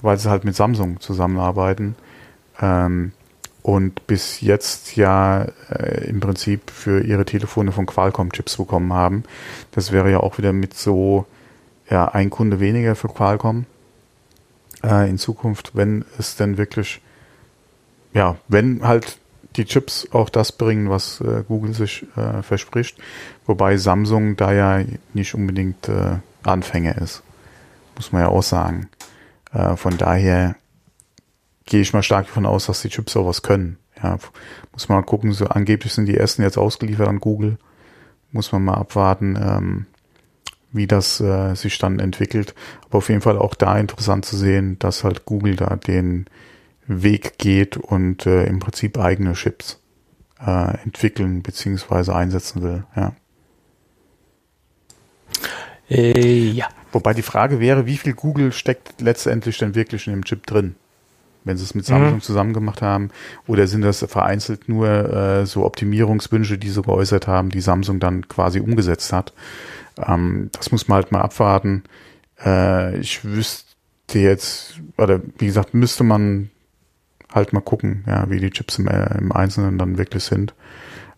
weil sie halt mit Samsung zusammenarbeiten ähm, und bis jetzt ja äh, im Prinzip für ihre Telefone von Qualcomm Chips bekommen haben. Das wäre ja auch wieder mit so ja, ein Kunde weniger für Qualcomm äh, in Zukunft, wenn es denn wirklich, ja, wenn halt die Chips auch das bringen, was äh, Google sich äh, verspricht, wobei Samsung da ja nicht unbedingt äh, Anfänger ist, muss man ja auch sagen. Äh, von daher gehe ich mal stark davon aus, dass die Chips auch was können. Ja, muss man mal gucken, so angeblich sind die ersten jetzt ausgeliefert an Google. Muss man mal abwarten, ähm, wie das äh, sich dann entwickelt. Aber auf jeden Fall auch da interessant zu sehen, dass halt Google da den Weg geht und äh, im Prinzip eigene Chips äh, entwickeln beziehungsweise einsetzen will. Ja. Äh, ja. Wobei die Frage wäre, wie viel Google steckt letztendlich denn wirklich in dem Chip drin? Wenn sie es mit Samsung Mhm. zusammen gemacht haben, oder sind das vereinzelt nur äh, so Optimierungswünsche, die sie geäußert haben, die Samsung dann quasi umgesetzt hat? Ähm, das muss man halt mal abwarten. Äh, ich wüsste jetzt, oder wie gesagt, müsste man halt mal gucken, ja, wie die Chips im, äh, im Einzelnen dann wirklich sind.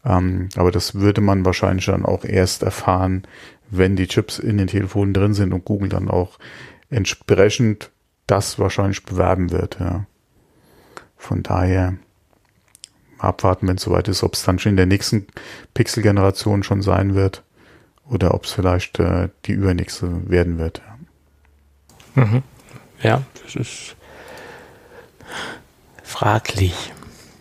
Ähm, aber das würde man wahrscheinlich dann auch erst erfahren, wenn die Chips in den Telefonen drin sind und Google dann auch entsprechend das wahrscheinlich bewerben wird. Ja. Von daher, abwarten, wenn es soweit ist, ob es dann schon in der nächsten Pixel-Generation schon sein wird oder ob es vielleicht äh, die übernächste werden wird. Mhm. ja, das ist fraglich.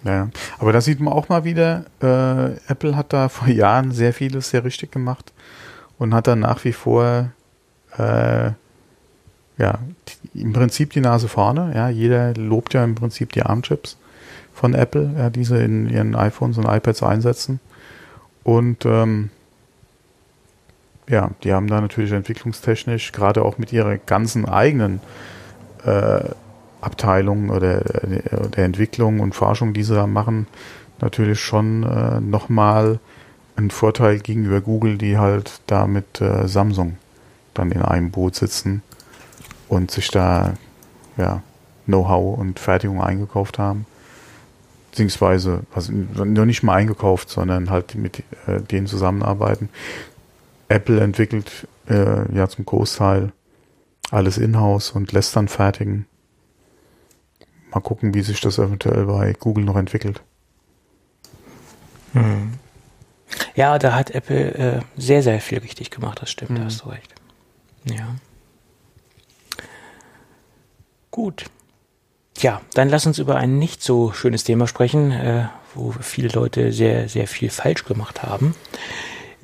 Ja, aber da sieht man auch mal wieder, äh, Apple hat da vor Jahren sehr vieles sehr richtig gemacht und hat dann nach wie vor äh, ja, im Prinzip die Nase vorne. Ja, jeder lobt ja im Prinzip die ARM-Chips von Apple, ja, diese in ihren iPhones und iPads einsetzen. Und ähm, ja, die haben da natürlich entwicklungstechnisch, gerade auch mit ihrer ganzen eigenen äh, Abteilung oder äh, der Entwicklung und Forschung, die sie da machen, natürlich schon äh, nochmal einen Vorteil gegenüber Google, die halt da mit äh, Samsung dann in einem Boot sitzen und sich da ja, Know-how und Fertigung eingekauft haben. Beziehungsweise, also nur nicht mal eingekauft, sondern halt mit äh, denen zusammenarbeiten. Apple entwickelt äh, ja zum Großteil alles in-house und lässt dann fertigen. Mal gucken, wie sich das eventuell bei Google noch entwickelt. Hm. Ja, da hat Apple äh, sehr, sehr viel richtig gemacht, das stimmt, hm. da hast du recht. Ja. Gut. Ja, dann lass uns über ein nicht so schönes Thema sprechen, äh, wo viele Leute sehr, sehr viel falsch gemacht haben.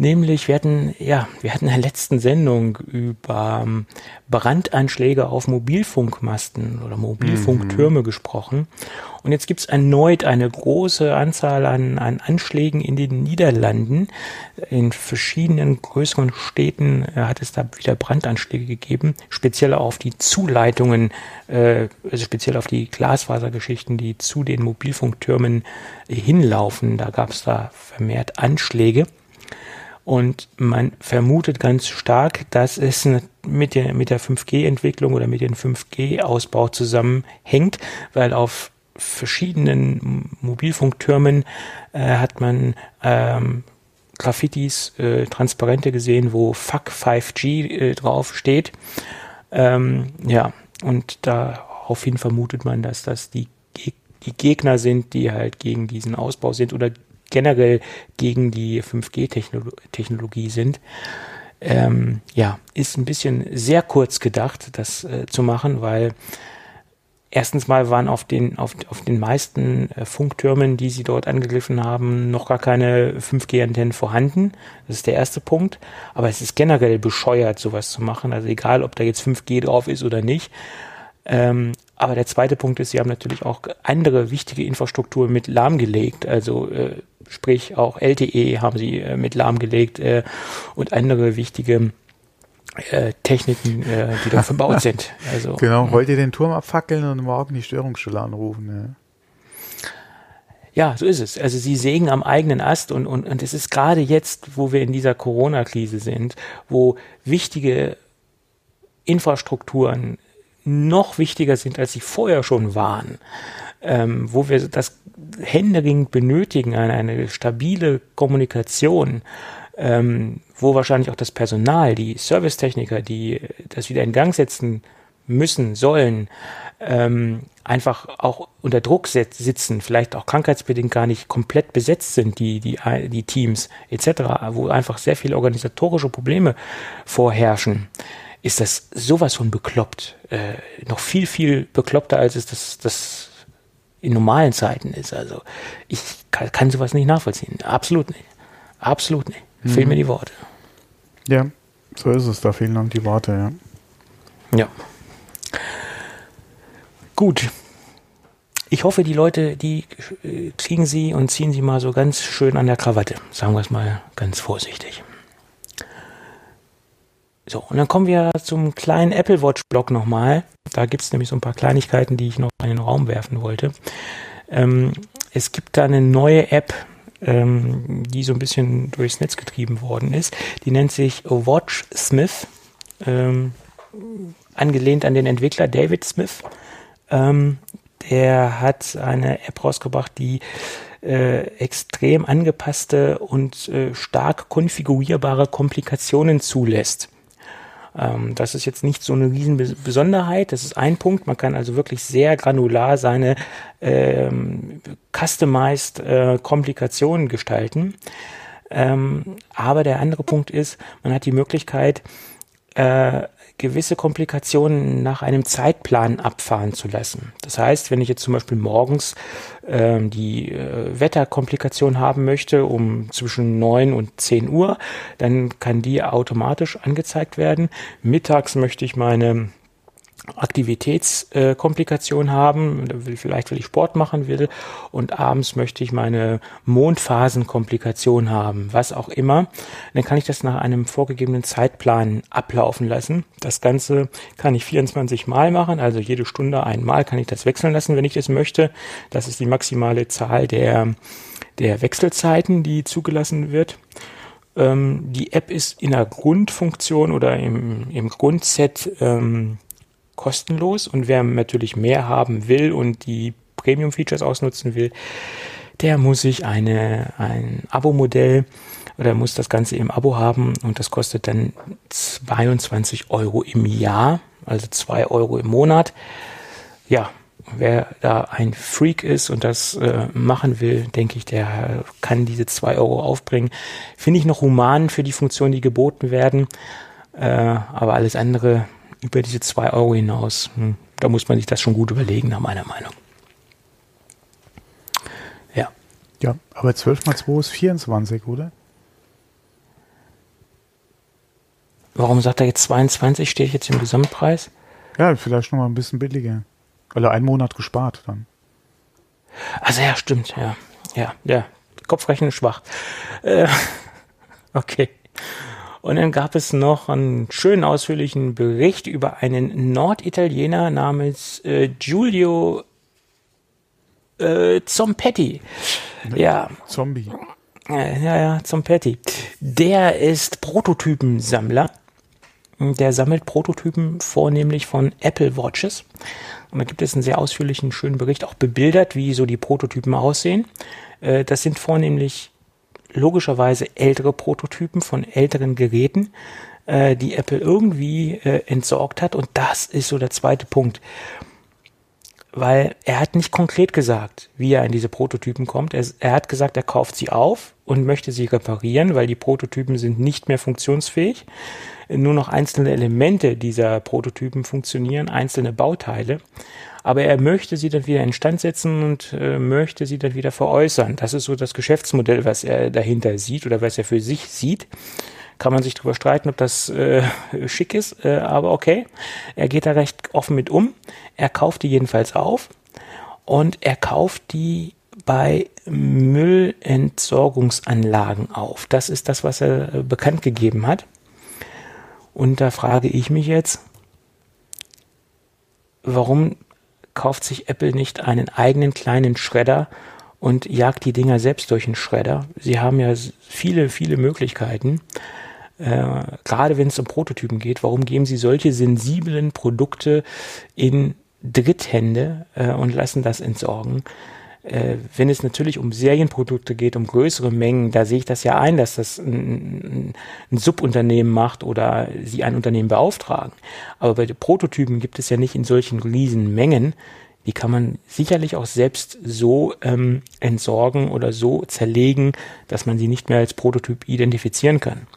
Nämlich, wir hatten, ja, wir hatten in der letzten Sendung über ähm, Brandanschläge auf Mobilfunkmasten oder Mobilfunktürme mhm. gesprochen. Und jetzt gibt es erneut eine große Anzahl an, an Anschlägen in den Niederlanden. In verschiedenen größeren Städten äh, hat es da wieder Brandanschläge gegeben, speziell auf die Zuleitungen, äh, also speziell auf die Glasfasergeschichten, die zu den Mobilfunktürmen hinlaufen. Da gab es da vermehrt Anschläge. Und man vermutet ganz stark, dass es mit der, mit der 5G-Entwicklung oder mit dem 5G-Ausbau zusammenhängt, weil auf verschiedenen Mobilfunktürmen äh, hat man ähm, Graffitis, äh, Transparente gesehen, wo Fuck 5G äh, drauf. Ähm, ja, und daraufhin vermutet man, dass das die, die Gegner sind, die halt gegen diesen Ausbau sind oder generell gegen die 5G-Technologie sind. Ähm, ja, ist ein bisschen sehr kurz gedacht, das äh, zu machen, weil erstens mal waren auf den, auf, auf den meisten äh, Funktürmen, die sie dort angegriffen haben, noch gar keine 5G-Antennen vorhanden. Das ist der erste Punkt. Aber es ist generell bescheuert, sowas zu machen. Also egal, ob da jetzt 5G drauf ist oder nicht. Ähm, aber der zweite Punkt ist, sie haben natürlich auch andere wichtige Infrastruktur mit lahmgelegt. Also äh, sprich auch LTE haben sie äh, mit lahmgelegt äh, und andere wichtige äh, Techniken, äh, die da verbaut sind. Also, genau, heute den Turm abfackeln und morgen die Störungsstelle anrufen. Ja. ja. so ist es. Also sie sägen am eigenen Ast und, und, und es ist gerade jetzt, wo wir in dieser Corona-Krise sind, wo wichtige Infrastrukturen noch wichtiger sind, als sie vorher schon waren, ähm, wo wir das händeringend benötigen, eine, eine stabile Kommunikation, ähm, wo wahrscheinlich auch das Personal, die Servicetechniker, die das wieder in Gang setzen müssen, sollen, ähm, einfach auch unter Druck sitzen, vielleicht auch krankheitsbedingt gar nicht komplett besetzt sind, die, die, die Teams etc., wo einfach sehr viele organisatorische Probleme vorherrschen ist das sowas von bekloppt. Äh, noch viel, viel bekloppter, als es das, das in normalen Zeiten ist. Also ich kann, kann sowas nicht nachvollziehen. Absolut nicht. Absolut nicht. Mhm. Fehlen mir die Worte. Ja, so ist es. Da fehlen dann die Worte, ja. Ja. Gut. Ich hoffe, die Leute, die äh, kriegen sie und ziehen sie mal so ganz schön an der Krawatte. Sagen wir es mal ganz vorsichtig. So, und dann kommen wir zum kleinen Apple Watch Blog nochmal. Da gibt es nämlich so ein paar Kleinigkeiten, die ich noch in den Raum werfen wollte. Ähm, es gibt da eine neue App, ähm, die so ein bisschen durchs Netz getrieben worden ist. Die nennt sich Watch Smith, ähm, angelehnt an den Entwickler David Smith. Ähm, der hat eine App rausgebracht, die äh, extrem angepasste und äh, stark konfigurierbare Komplikationen zulässt. Ähm, das ist jetzt nicht so eine riesen Besonderheit. Das ist ein Punkt. Man kann also wirklich sehr granular seine ähm, customized äh, Komplikationen gestalten. Ähm, aber der andere Punkt ist, man hat die Möglichkeit, äh, gewisse Komplikationen nach einem Zeitplan abfahren zu lassen. Das heißt, wenn ich jetzt zum Beispiel morgens äh, die äh, Wetterkomplikation haben möchte, um zwischen neun und zehn Uhr, dann kann die automatisch angezeigt werden. Mittags möchte ich meine Aktivitätskomplikation äh, haben, vielleicht weil ich Sport machen will und abends möchte ich meine Mondphasenkomplikation haben, was auch immer, dann kann ich das nach einem vorgegebenen Zeitplan ablaufen lassen. Das Ganze kann ich 24 Mal machen, also jede Stunde einmal kann ich das wechseln lassen, wenn ich das möchte. Das ist die maximale Zahl der, der Wechselzeiten, die zugelassen wird. Ähm, die App ist in der Grundfunktion oder im, im Grundset ähm, kostenlos und wer natürlich mehr haben will und die Premium-Features ausnutzen will, der muss sich eine, ein Abo-Modell oder muss das Ganze im Abo haben und das kostet dann 22 Euro im Jahr, also 2 Euro im Monat. Ja, wer da ein Freak ist und das äh, machen will, denke ich, der kann diese 2 Euro aufbringen. Finde ich noch human für die Funktionen, die geboten werden. Äh, aber alles andere über diese zwei Euro hinaus, hm, da muss man sich das schon gut überlegen, nach meiner Meinung. Ja. Ja, aber 12 mal 2 ist 24, oder? Warum sagt er jetzt 22? Steht jetzt im Gesamtpreis? Ja, vielleicht noch mal ein bisschen billiger. Weil er einen Monat gespart dann. Also ja, stimmt, ja. Ja, ja. Kopfrechnen schwach. Äh, okay. Und dann gab es noch einen schönen ausführlichen Bericht über einen Norditaliener namens äh, Giulio äh, Zompetti. Ja. Zombie. Ja, ja, Zompetti. Der ist Prototypensammler. Der sammelt Prototypen vornehmlich von Apple Watches. Und da gibt es einen sehr ausführlichen, schönen Bericht, auch bebildert, wie so die Prototypen aussehen. Äh, das sind vornehmlich logischerweise ältere Prototypen von älteren Geräten, äh, die Apple irgendwie äh, entsorgt hat. Und das ist so der zweite Punkt. Weil er hat nicht konkret gesagt, wie er in diese Prototypen kommt. Er, er hat gesagt, er kauft sie auf und möchte sie reparieren, weil die Prototypen sind nicht mehr funktionsfähig. Nur noch einzelne Elemente dieser Prototypen funktionieren, einzelne Bauteile aber er möchte sie dann wieder instand setzen und äh, möchte sie dann wieder veräußern. Das ist so das Geschäftsmodell, was er dahinter sieht oder was er für sich sieht. Kann man sich darüber streiten, ob das äh, schick ist, äh, aber okay. Er geht da recht offen mit um. Er kauft die jedenfalls auf und er kauft die bei Müllentsorgungsanlagen auf. Das ist das, was er äh, bekannt gegeben hat. Und da frage ich mich jetzt, warum kauft sich Apple nicht einen eigenen kleinen Schredder und jagt die Dinger selbst durch den Schredder. Sie haben ja viele, viele Möglichkeiten. Äh, gerade wenn es um Prototypen geht, warum geben Sie solche sensiblen Produkte in Dritthände äh, und lassen das entsorgen? Äh, wenn es natürlich um Serienprodukte geht, um größere Mengen, da sehe ich das ja ein, dass das ein, ein Subunternehmen macht oder sie ein Unternehmen beauftragen. Aber bei Prototypen gibt es ja nicht in solchen riesen Mengen. Die kann man sicherlich auch selbst so ähm, entsorgen oder so zerlegen, dass man sie nicht mehr als Prototyp identifizieren kann.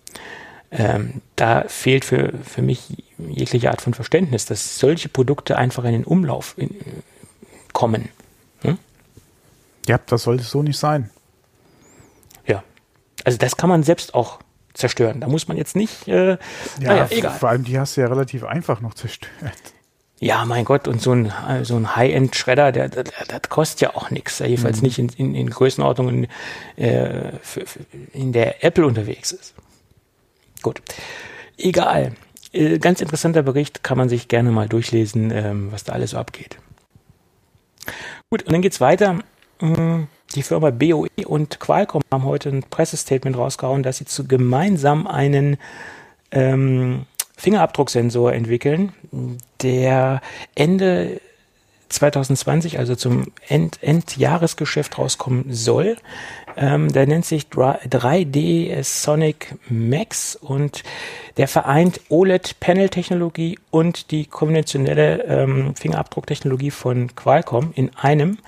Ähm, da fehlt für, für mich jegliche Art von Verständnis, dass solche Produkte einfach in den Umlauf in, kommen. Ja, das sollte so nicht sein. Ja. Also das kann man selbst auch zerstören. Da muss man jetzt nicht. Äh, ja, naja, egal. Vor allem die hast du ja relativ einfach noch zerstört. Ja, mein Gott, und so ein, so ein High-End-Schredder, der, der, das kostet ja auch nichts. Jedenfalls mhm. nicht in, in, in Größenordnungen, äh, für, für, in der Apple unterwegs ist. Gut. Egal. Äh, ganz interessanter Bericht, kann man sich gerne mal durchlesen, ähm, was da alles so abgeht. Gut, und dann geht's weiter die Firma BOE und Qualcomm haben heute ein Pressestatement rausgehauen, dass sie zu gemeinsam einen ähm, Fingerabdrucksensor entwickeln, der Ende 2020, also zum End Endjahresgeschäft rauskommen soll. Ähm, der nennt sich 3D Sonic Max und der vereint OLED-Panel-Technologie und die konventionelle ähm, Fingerabdrucktechnologie von Qualcomm in einem.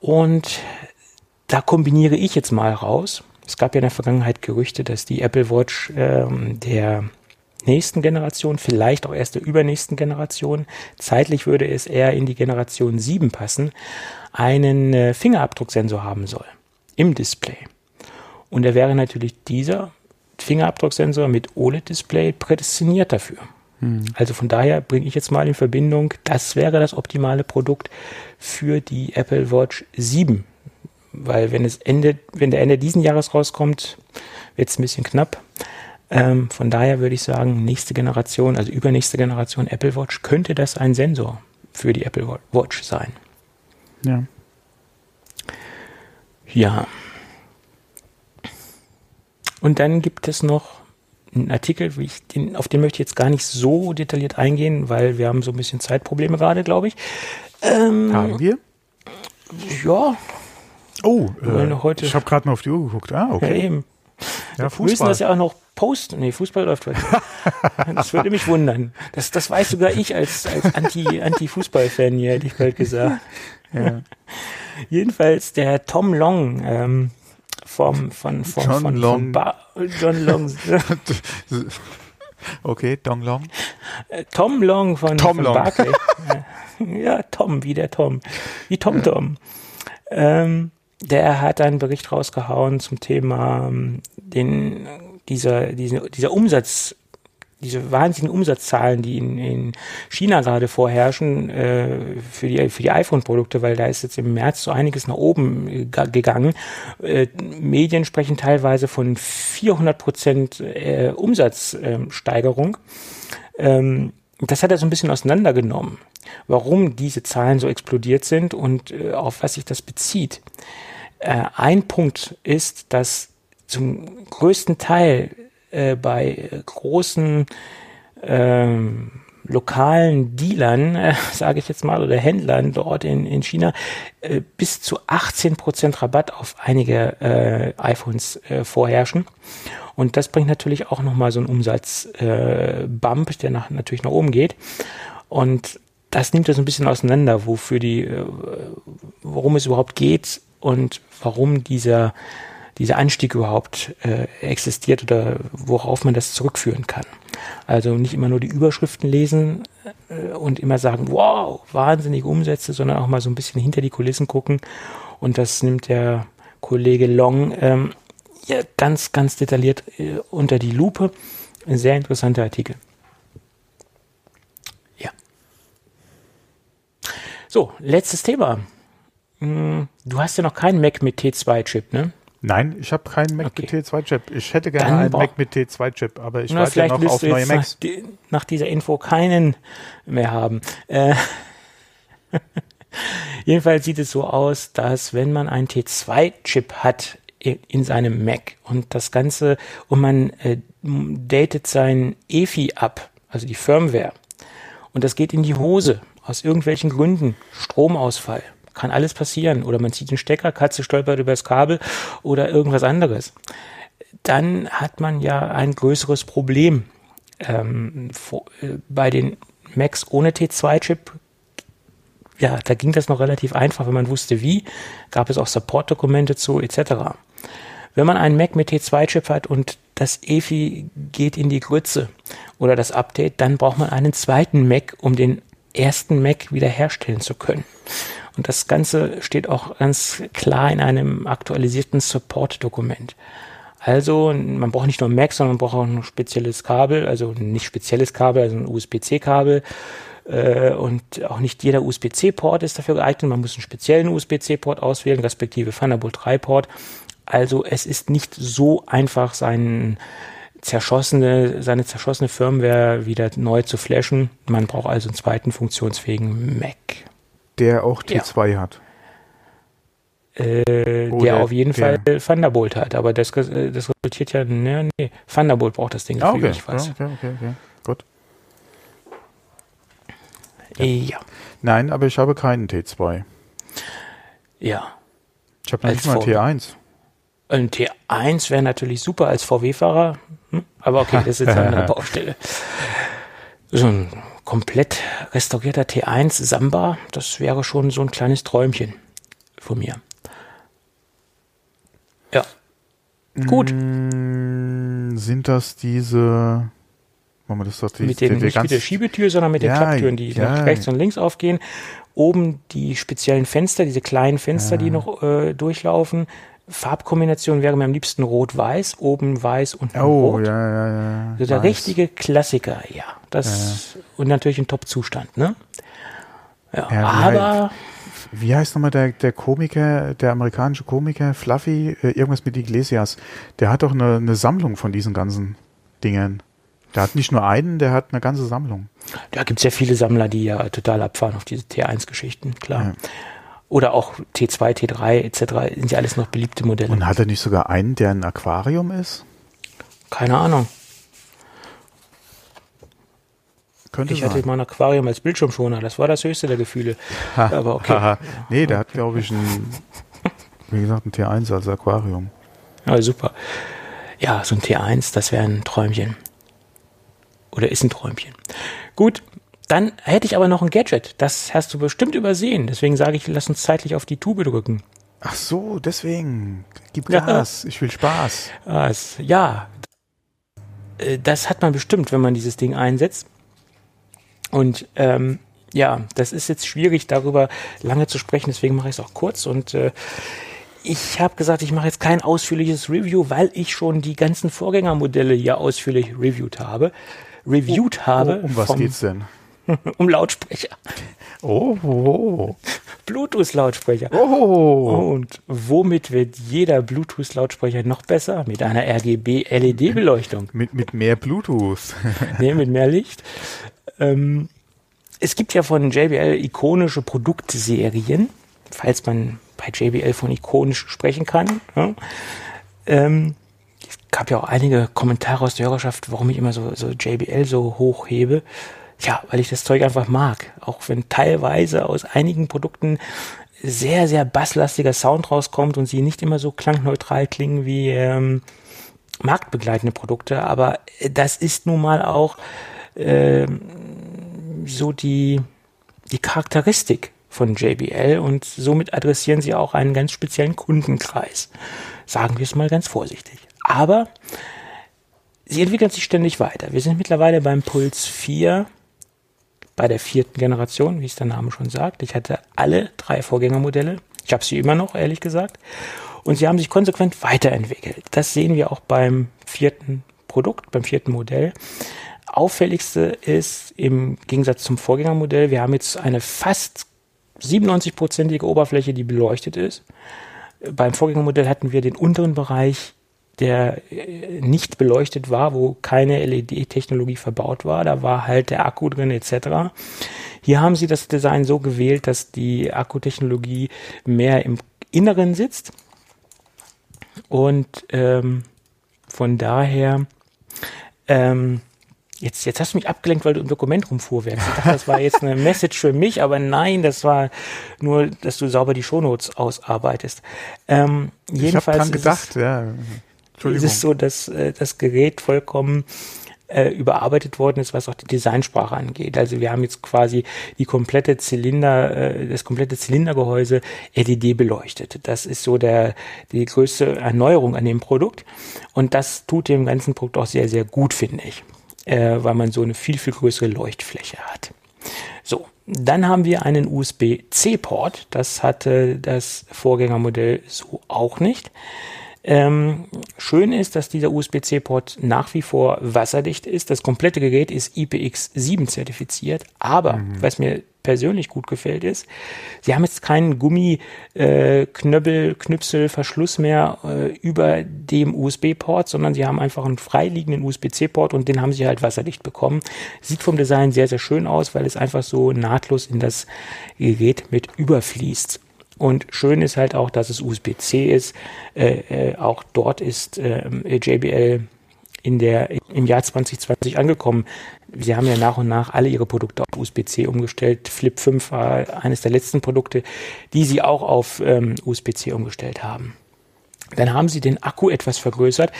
Und da kombiniere ich jetzt mal raus. Es gab ja in der Vergangenheit Gerüchte, dass die Apple Watch ähm, der nächsten Generation, vielleicht auch erst der übernächsten Generation, zeitlich würde es eher in die Generation 7 passen, einen äh, Fingerabdrucksensor haben soll im Display. Und er wäre natürlich dieser Fingerabdrucksensor mit OLED-Display prädestiniert dafür. Hm. Also von daher bringe ich jetzt mal in Verbindung, das wäre das optimale Produkt für die Apple Watch 7. Weil wenn es Ende, wenn der Ende diesen Jahres rauskommt, wird es ein bisschen knapp. Ähm, von daher würde ich sagen, nächste Generation, also übernächste Generation Apple Watch, könnte das ein Sensor für die Apple Watch sein. Ja. Ja. Und dann gibt es noch einen Artikel, ich, den, auf den möchte ich jetzt gar nicht so detailliert eingehen, weil wir haben so ein bisschen Zeitprobleme gerade, glaube ich. Ähm, haben wir? Ja. Oh, äh, heute, ich habe gerade mal auf die Uhr geguckt. Ah, okay. Ja, eben. Ja, Fußball. Wir müssen das ja auch noch posten. Nee, Fußball läuft heute. das würde mich wundern. Das, das weiß sogar ich als, als Anti-Fußball-Fan hier, hätte ich bald gesagt. Ja. Jedenfalls der Tom Long, ähm, vom, von, von, John von, Long. Von John Long. okay, Dong Long. Äh, Tom Long von, Tom von Long. Barclay. ja, Tom, wie der Tom. Wie Tom Tom. Ähm, der hat einen Bericht rausgehauen zum Thema ähm, den, dieser, dieser, dieser Umsatz, diese wahnsinnigen Umsatzzahlen, die in, in China gerade vorherrschen äh, für die, für die iPhone-Produkte, weil da ist jetzt im März so einiges nach oben äh, gegangen. Äh, Medien sprechen teilweise von 400 Prozent äh, Umsatzsteigerung. Ähm, das hat er so ein bisschen auseinandergenommen, warum diese Zahlen so explodiert sind und äh, auf was sich das bezieht. Äh, ein Punkt ist, dass zum größten Teil äh, bei großen ähm, lokalen Dealern, äh, sage ich jetzt mal, oder Händlern dort in, in China äh, bis zu 18% Rabatt auf einige äh, iPhones äh, vorherrschen. Und das bringt natürlich auch nochmal so einen Umsatzbump, äh, der nach, natürlich nach oben geht. Und das nimmt das ein bisschen auseinander, wofür die, äh, worum es überhaupt geht und warum dieser, dieser Anstieg überhaupt äh, existiert oder worauf man das zurückführen kann. Also nicht immer nur die Überschriften lesen äh, und immer sagen, wow, wahnsinnige Umsätze, sondern auch mal so ein bisschen hinter die Kulissen gucken. Und das nimmt der Kollege Long ähm, ja, ganz, ganz detailliert äh, unter die Lupe. Ein sehr interessanter Artikel. Ja. So, letztes Thema. Hm, du hast ja noch keinen Mac mit T2-Chip, ne? Nein, ich habe keinen Mac okay. mit T2-Chip. Ich hätte gerne Dann einen Mac mit T2-Chip, aber ich warte noch auf neue Macs. Nach, nach, dieser Info keinen mehr haben. Äh, Jedenfalls sieht es so aus, dass wenn man einen T2-Chip hat in seinem Mac und das Ganze und man äh, datet sein EFI ab, also die Firmware, und das geht in die Hose aus irgendwelchen Gründen, Stromausfall, kann alles passieren. Oder man zieht den Stecker, Katze stolpert übers Kabel oder irgendwas anderes. Dann hat man ja ein größeres Problem. Ähm, äh, bei den Macs ohne T2-Chip, ja, da ging das noch relativ einfach, wenn man wusste wie. Gab es auch Support-Dokumente zu, etc. Wenn man einen Mac mit T2-Chip hat und das EFI geht in die Grütze oder das Update, dann braucht man einen zweiten Mac, um den ersten Mac wiederherstellen zu können. Und das Ganze steht auch ganz klar in einem aktualisierten Support-Dokument. Also man braucht nicht nur Mac, sondern man braucht auch ein spezielles Kabel, also nicht spezielles Kabel, also ein USB-C-Kabel. Äh, und auch nicht jeder USB-C-Port ist dafür geeignet. Man muss einen speziellen USB-C-Port auswählen, respektive Thunderbolt 3-Port. Also es ist nicht so einfach, seinen zerschossene, seine zerschossene Firmware wieder neu zu flashen. Man braucht also einen zweiten funktionsfähigen Mac der auch T2 ja. hat. Äh, der auf jeden der. Fall Thunderbolt hat, aber das, äh, das resultiert ja, ne, nee, Thunderbolt braucht das Ding ah, okay. ich weiß. Okay, okay, okay, gut. Ja. ja. Nein, aber ich habe keinen T2. Ja. Ich habe nicht mal einen T1. Ein T1 wäre natürlich super als VW-Fahrer, hm? aber okay, das ist jetzt eine andere Baustelle. So ein komplett restaurierter T1 Samba, das wäre schon so ein kleines Träumchen von mir. Ja. Gut. Mm, sind das diese Machen das doch die, mit den, nicht mit der Schiebetür, sondern mit ja, den Klapptüren, die ja. rechts und links aufgehen. Oben die speziellen Fenster, diese kleinen Fenster, ja. die noch äh, durchlaufen. Farbkombination wäre mir am liebsten rot-weiß, oben weiß und oh, rot. Ja, ja, ja. So der weiß. richtige Klassiker, ja. Das und natürlich in Top-Zustand, ne? Ja, aber wie heißt nochmal der, der Komiker, der amerikanische Komiker, Fluffy, äh, irgendwas mit Iglesias, der hat doch eine, eine Sammlung von diesen ganzen Dingen. Der hat nicht nur einen, der hat eine ganze Sammlung. Da gibt es ja viele Sammler, die ja total abfahren auf diese T1-Geschichten, klar. Ja. Oder auch T2, T3 etc. sind ja alles noch beliebte Modelle. Und hat er nicht sogar einen, der ein Aquarium ist? Keine Ahnung. Könnte ich sein. hatte mal ein Aquarium als Bildschirmschoner. Das war das höchste der Gefühle. Aber okay. Nee, der hat, glaube ich, ein, wie gesagt, ein T1 als Aquarium. Ja, super. Ja, so ein T1, das wäre ein Träumchen. Oder ist ein Träumchen. Gut, dann hätte ich aber noch ein Gadget. Das hast du bestimmt übersehen. Deswegen sage ich, lass uns zeitlich auf die Tube drücken. Ach so, deswegen. Gib Gas. Ja. Ich will Spaß. Ja. Äh, das hat man bestimmt, wenn man dieses Ding einsetzt. Und ähm, ja, das ist jetzt schwierig, darüber lange zu sprechen. Deswegen mache ich es auch kurz. Und äh, ich habe gesagt, ich mache jetzt kein ausführliches Review, weil ich schon die ganzen Vorgängermodelle hier ausführlich reviewed habe reviewed oh, habe. Oh, um was geht's denn? um Lautsprecher. Oh. Bluetooth-Lautsprecher. Oh. Und womit wird jeder Bluetooth-Lautsprecher noch besser? Mit einer RGB-LED-Beleuchtung. Mit, mit mehr Bluetooth. nee, mit mehr Licht. Ähm, es gibt ja von JBL ikonische Produktserien, falls man bei JBL von ikonisch sprechen kann. Ja. Ähm, gab ja auch einige Kommentare aus der Hörerschaft, warum ich immer so, so JBL so hochhebe. Ja, weil ich das Zeug einfach mag. Auch wenn teilweise aus einigen Produkten sehr, sehr basslastiger Sound rauskommt und sie nicht immer so klangneutral klingen wie ähm, marktbegleitende Produkte. Aber das ist nun mal auch ähm, so die, die Charakteristik von JBL und somit adressieren sie auch einen ganz speziellen Kundenkreis. Sagen wir es mal ganz vorsichtig. Aber sie entwickeln sich ständig weiter. Wir sind mittlerweile beim Puls 4, bei der vierten Generation, wie es der Name schon sagt. Ich hatte alle drei Vorgängermodelle. Ich habe sie immer noch, ehrlich gesagt. Und sie haben sich konsequent weiterentwickelt. Das sehen wir auch beim vierten Produkt, beim vierten Modell. Auffälligste ist im Gegensatz zum Vorgängermodell, wir haben jetzt eine fast 97-prozentige Oberfläche, die beleuchtet ist. Beim Vorgängermodell hatten wir den unteren Bereich der äh, nicht beleuchtet war, wo keine LED-Technologie verbaut war. Da war halt der Akku drin etc. Hier haben sie das Design so gewählt, dass die Akkutechnologie mehr im Inneren sitzt. Und ähm, von daher, ähm, jetzt, jetzt hast du mich abgelenkt, weil du im Dokument rumfuhrwerkst. Ich dachte, das war jetzt eine Message für mich, aber nein, das war nur, dass du sauber die Shownotes ausarbeitest. Ähm, jedenfalls ich habe dran gedacht, ja ist es so, dass äh, das Gerät vollkommen äh, überarbeitet worden ist, was auch die Designsprache angeht. Also wir haben jetzt quasi die komplette Zylinder, äh, das komplette Zylindergehäuse LED beleuchtet. Das ist so der die größte Erneuerung an dem Produkt und das tut dem ganzen Produkt auch sehr sehr gut, finde ich, äh, weil man so eine viel viel größere Leuchtfläche hat. So, dann haben wir einen USB-C-Port. Das hatte das Vorgängermodell so auch nicht. Ähm, schön ist, dass dieser USB-C-Port nach wie vor wasserdicht ist. Das komplette Gerät ist IPX7 zertifiziert, aber mhm. was mir persönlich gut gefällt ist, sie haben jetzt keinen Gummiknöbbel, äh, Knüpsel, Verschluss mehr äh, über dem USB-Port, sondern sie haben einfach einen freiliegenden USB-C-Port und den haben sie halt wasserdicht bekommen. Sieht vom Design sehr, sehr schön aus, weil es einfach so nahtlos in das Gerät mit überfließt. Und schön ist halt auch, dass es USB-C ist. Äh, äh, auch dort ist äh, JBL in der, im Jahr 2020 angekommen. Sie haben ja nach und nach alle ihre Produkte auf USB-C umgestellt. Flip 5 war eines der letzten Produkte, die sie auch auf ähm, USB-C umgestellt haben. Dann haben sie den Akku etwas vergrößert.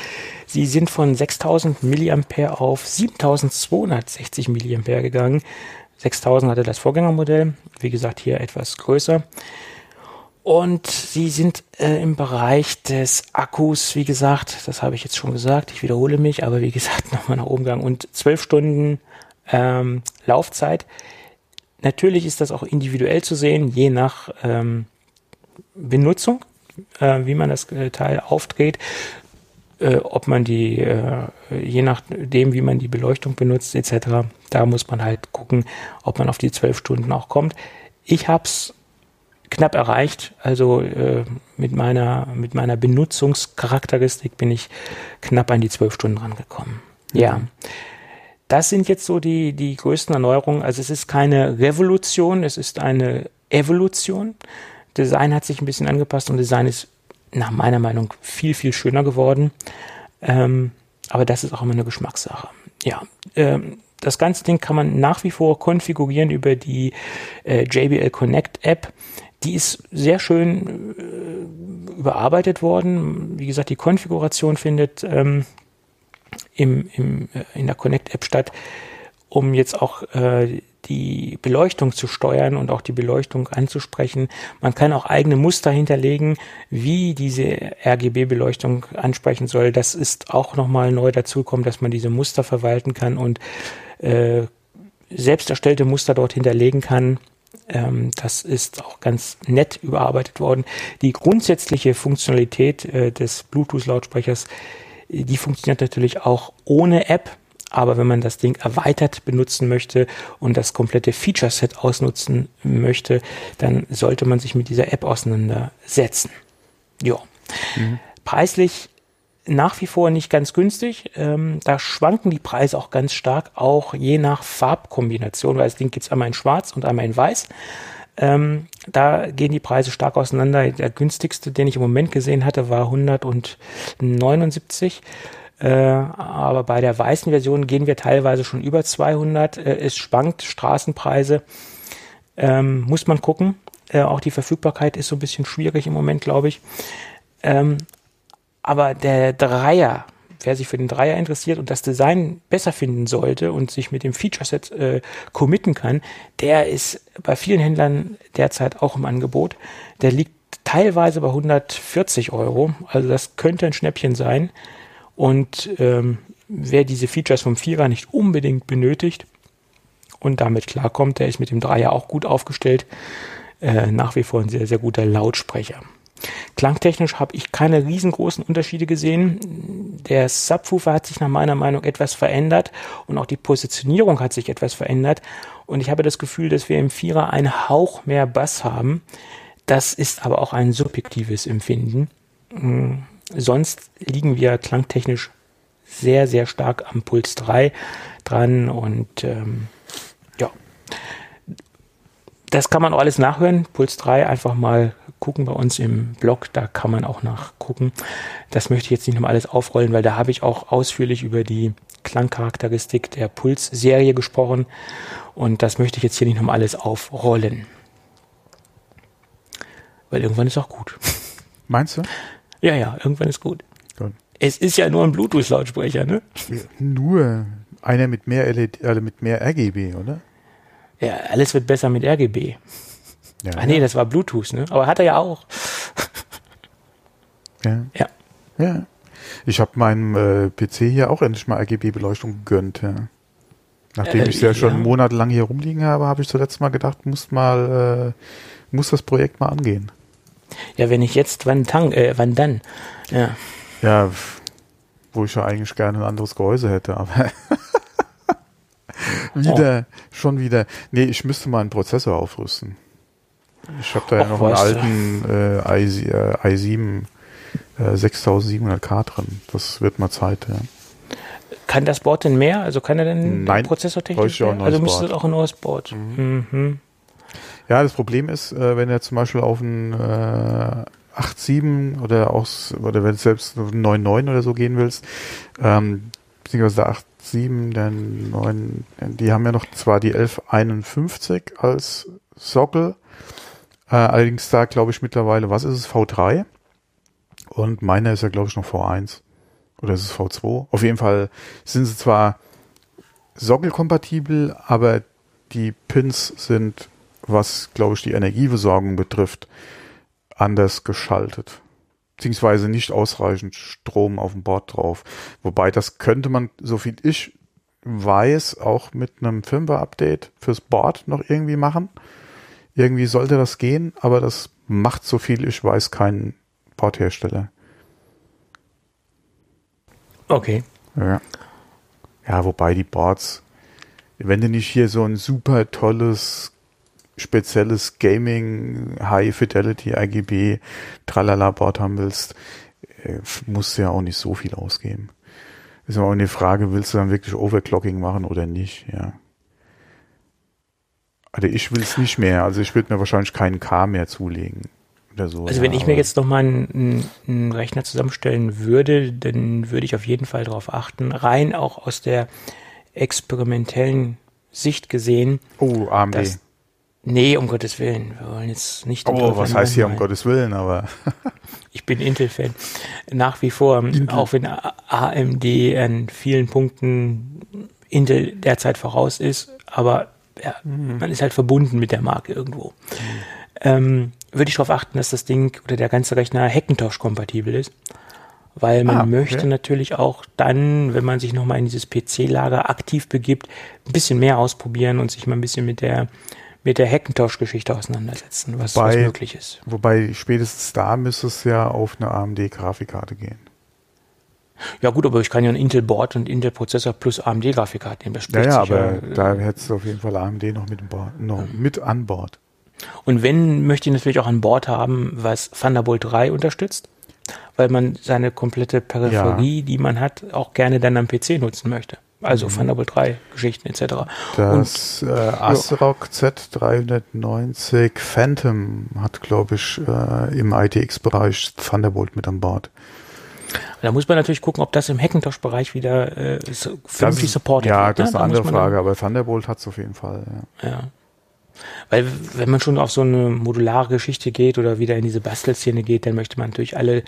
Sie sind von 6000 mAh auf 7260 mAh gegangen. 6000 hatte das Vorgängermodell. Wie gesagt, hier etwas größer. Und sie sind äh, im Bereich des Akkus, wie gesagt, das habe ich jetzt schon gesagt, ich wiederhole mich, aber wie gesagt, nochmal nach oben gegangen und zwölf Stunden ähm, Laufzeit. Natürlich ist das auch individuell zu sehen, je nach ähm, Benutzung, äh, wie man das äh, Teil aufdreht, äh, ob man die, äh, je nachdem, wie man die Beleuchtung benutzt, etc. Da muss man halt gucken, ob man auf die zwölf Stunden auch kommt. Ich habe es knapp erreicht. Also äh, mit meiner mit meiner Benutzungscharakteristik bin ich knapp an die zwölf Stunden rangekommen. Mhm. Ja. Das sind jetzt so die, die größten Erneuerungen. Also es ist keine Revolution, es ist eine Evolution. Design hat sich ein bisschen angepasst und Design ist nach meiner Meinung viel, viel schöner geworden. Ähm, aber das ist auch immer eine Geschmackssache. Ja, ähm, das ganze Ding kann man nach wie vor konfigurieren über die äh, JBL Connect App. Die ist sehr schön äh, überarbeitet worden. Wie gesagt, die Konfiguration findet ähm, im, im, äh, in der Connect-App statt, um jetzt auch äh, die Beleuchtung zu steuern und auch die Beleuchtung anzusprechen. Man kann auch eigene Muster hinterlegen, wie diese RGB-Beleuchtung ansprechen soll. Das ist auch nochmal neu dazugekommen, dass man diese Muster verwalten kann und äh, selbst erstellte Muster dort hinterlegen kann ähm, das ist auch ganz nett überarbeitet worden. Die grundsätzliche Funktionalität äh, des Bluetooth-Lautsprechers, äh, die funktioniert natürlich auch ohne App. Aber wenn man das Ding erweitert benutzen möchte und das komplette Feature-Set ausnutzen möchte, dann sollte man sich mit dieser App auseinandersetzen. Ja. Mhm. Preislich nach wie vor nicht ganz günstig. Ähm, da schwanken die Preise auch ganz stark, auch je nach Farbkombination, weil das Ding gibt es einmal in schwarz und einmal in weiß. Ähm, da gehen die Preise stark auseinander. Der günstigste, den ich im Moment gesehen hatte, war 179. Äh, aber bei der weißen Version gehen wir teilweise schon über 200. Äh, es schwankt Straßenpreise. Ähm, muss man gucken. Äh, auch die Verfügbarkeit ist so ein bisschen schwierig im Moment, glaube ich. Ähm, aber der Dreier, wer sich für den Dreier interessiert und das Design besser finden sollte und sich mit dem Feature-Set äh, committen kann, der ist bei vielen Händlern derzeit auch im Angebot. Der liegt teilweise bei 140 Euro. Also das könnte ein Schnäppchen sein. Und ähm, wer diese Features vom Vierer nicht unbedingt benötigt und damit klarkommt, der ist mit dem Dreier auch gut aufgestellt. Äh, nach wie vor ein sehr, sehr guter Lautsprecher. Klangtechnisch habe ich keine riesengroßen Unterschiede gesehen. Der Subwoofer hat sich nach meiner Meinung etwas verändert und auch die Positionierung hat sich etwas verändert. Und ich habe das Gefühl, dass wir im Vierer einen Hauch mehr Bass haben. Das ist aber auch ein subjektives Empfinden. Hm, sonst liegen wir klangtechnisch sehr, sehr stark am Puls 3 dran und ähm. Das kann man auch alles nachhören. Puls 3 einfach mal gucken bei uns im Blog, da kann man auch nachgucken. Das möchte ich jetzt nicht nochmal alles aufrollen, weil da habe ich auch ausführlich über die Klangcharakteristik der Puls-Serie gesprochen und das möchte ich jetzt hier nicht nochmal alles aufrollen. Weil irgendwann ist auch gut. Meinst du? Ja, ja, irgendwann ist gut. gut. Es ist ja nur ein Bluetooth-Lautsprecher, ne? Nur einer mit mehr LED, also mit mehr RGB, oder? Ja, alles wird besser mit RGB. Ja, Ach nee, das war Bluetooth, ne? Aber hat er ja auch. ja. Ja. Ja. Ich habe meinem äh, PC hier auch endlich mal RGB-Beleuchtung gegönnt, ja. Nachdem äh, ich ja schon monatelang hier rumliegen habe, habe ich zuletzt mal gedacht, muss mal, äh, muss das Projekt mal angehen. Ja, wenn ich jetzt, wann, tang, äh, wann dann? Ja. Ja, wo ich ja eigentlich gerne ein anderes Gehäuse hätte, aber wieder, oh. schon wieder. Nee, ich müsste mal einen Prozessor aufrüsten. Ich habe da ja noch einen alten äh, i, äh, i7 äh, 6700K drin. Das wird mal Zeit, ja. Kann das Board denn mehr? Also kann er denn Nein, prozessortechnisch mehr? Also müsste das auch ein neues Board. Mhm. Mhm. Ja, das Problem ist, äh, wenn er zum Beispiel auf ein äh, 8.7 oder auch, oder wenn du selbst 9.9 oder so gehen willst, ähm, beziehungsweise der 8.7, der 9, die haben ja noch zwar die 1151 als Sockel, äh, allerdings da glaube ich mittlerweile, was ist es, V3? Und meiner ist ja glaube ich noch V1. Oder ist es V2? Auf jeden Fall sind sie zwar sockelkompatibel, aber die Pins sind, was glaube ich die Energieversorgung betrifft, anders geschaltet beziehungsweise nicht ausreichend Strom auf dem Board drauf. Wobei das könnte man, so viel ich weiß, auch mit einem Firmware-Update fürs Board noch irgendwie machen. Irgendwie sollte das gehen, aber das macht so viel ich weiß kein Boardhersteller. Okay. Ja. Ja, wobei die Boards, wenn du nicht hier so ein super tolles spezielles Gaming, High Fidelity, RGB, Tralala Board haben willst, äh, musst du ja auch nicht so viel ausgeben. Ist aber auch eine Frage, willst du dann wirklich Overclocking machen oder nicht, ja. Also ich will es nicht mehr, also ich würde mir wahrscheinlich keinen K mehr zulegen. Oder so, also wenn ich mir jetzt nochmal einen, einen Rechner zusammenstellen würde, dann würde ich auf jeden Fall darauf achten, rein auch aus der experimentellen Sicht gesehen. Oh, AMD. Dass, Nee, um Gottes Willen. Wir wollen jetzt nicht. Oh, was heißt hier um Gottes Willen, aber. ich bin Intel-Fan. Nach wie vor, Intel. auch wenn AMD an vielen Punkten Intel derzeit voraus ist, aber ja, mhm. man ist halt verbunden mit der Marke irgendwo. Mhm. Ähm, würde ich darauf achten, dass das Ding oder der ganze Rechner Hackintosh-kompatibel ist. Weil man ah, okay. möchte natürlich auch dann, wenn man sich nochmal in dieses PC-Lager aktiv begibt, ein bisschen mehr ausprobieren und sich mal ein bisschen mit der mit der Hackintosh-Geschichte auseinandersetzen, was, wobei, was möglich ist. Wobei spätestens da müsste es ja auf eine AMD-Grafikkarte gehen. Ja gut, aber ich kann ja ein Intel-Board und Intel-Prozessor plus AMD-Grafikkarte nehmen. Das ja, ja, aber ja, da hättest du auf jeden Fall AMD noch mit, Board, noch mit an Bord. Und wenn, möchte ich natürlich auch ein Board haben, was Thunderbolt 3 unterstützt, weil man seine komplette Peripherie, ja. die man hat, auch gerne dann am PC nutzen möchte. Also mhm. Thunderbolt 3 Geschichten etc. Das Und, äh, ASRock Z390 Phantom hat, glaube ich, äh, im ITX-Bereich Thunderbolt mit an Bord. Da muss man natürlich gucken, ob das im Hackintosh-Bereich wieder äh, vernünftig supportet ja, wird. Ja, das ist ne? eine andere Frage, aber Thunderbolt hat es auf jeden Fall. Ja. ja. Weil wenn man schon auf so eine modulare Geschichte geht oder wieder in diese Bastelszene geht, dann möchte man natürlich alle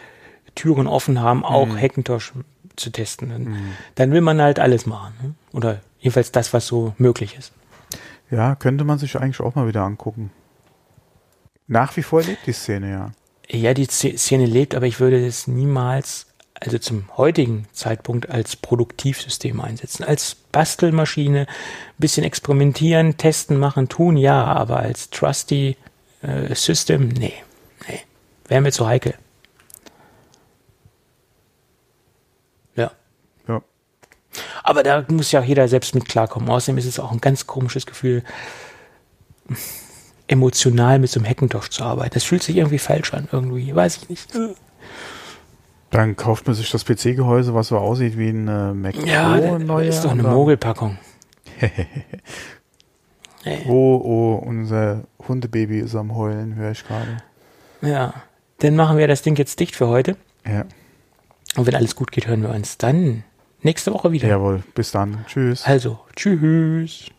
Türen offen haben, auch mhm. Hackintosh zu testen. Dann, mhm. dann will man halt alles machen. Ne? Oder jedenfalls das, was so möglich ist. Ja, könnte man sich eigentlich auch mal wieder angucken. Nach wie vor lebt die Szene, ja. Ja, die Szene lebt, aber ich würde es niemals, also zum heutigen Zeitpunkt, als Produktivsystem einsetzen. Als Bastelmaschine, ein bisschen experimentieren, testen, machen, tun, ja, aber als Trusty äh, System, nee, nee. Wäre mir zu heikel. Aber da muss ja auch jeder selbst mit klarkommen. Außerdem ist es auch ein ganz komisches Gefühl, emotional mit so einem Hackintosh zu arbeiten. Das fühlt sich irgendwie falsch an, irgendwie, weiß ich nicht. Dann kauft man sich das PC-Gehäuse, was so aussieht wie ein äh, Mac ja, Pro. Ja, ist doch eine Mogelpackung. oh, oh, unser Hundebaby ist am Heulen, höre ich gerade. Ja, dann machen wir das Ding jetzt dicht für heute. Ja. Und wenn alles gut geht, hören wir uns dann nächste Woche wieder. Jawohl, bis dann. Tschüss. Also, tschüss.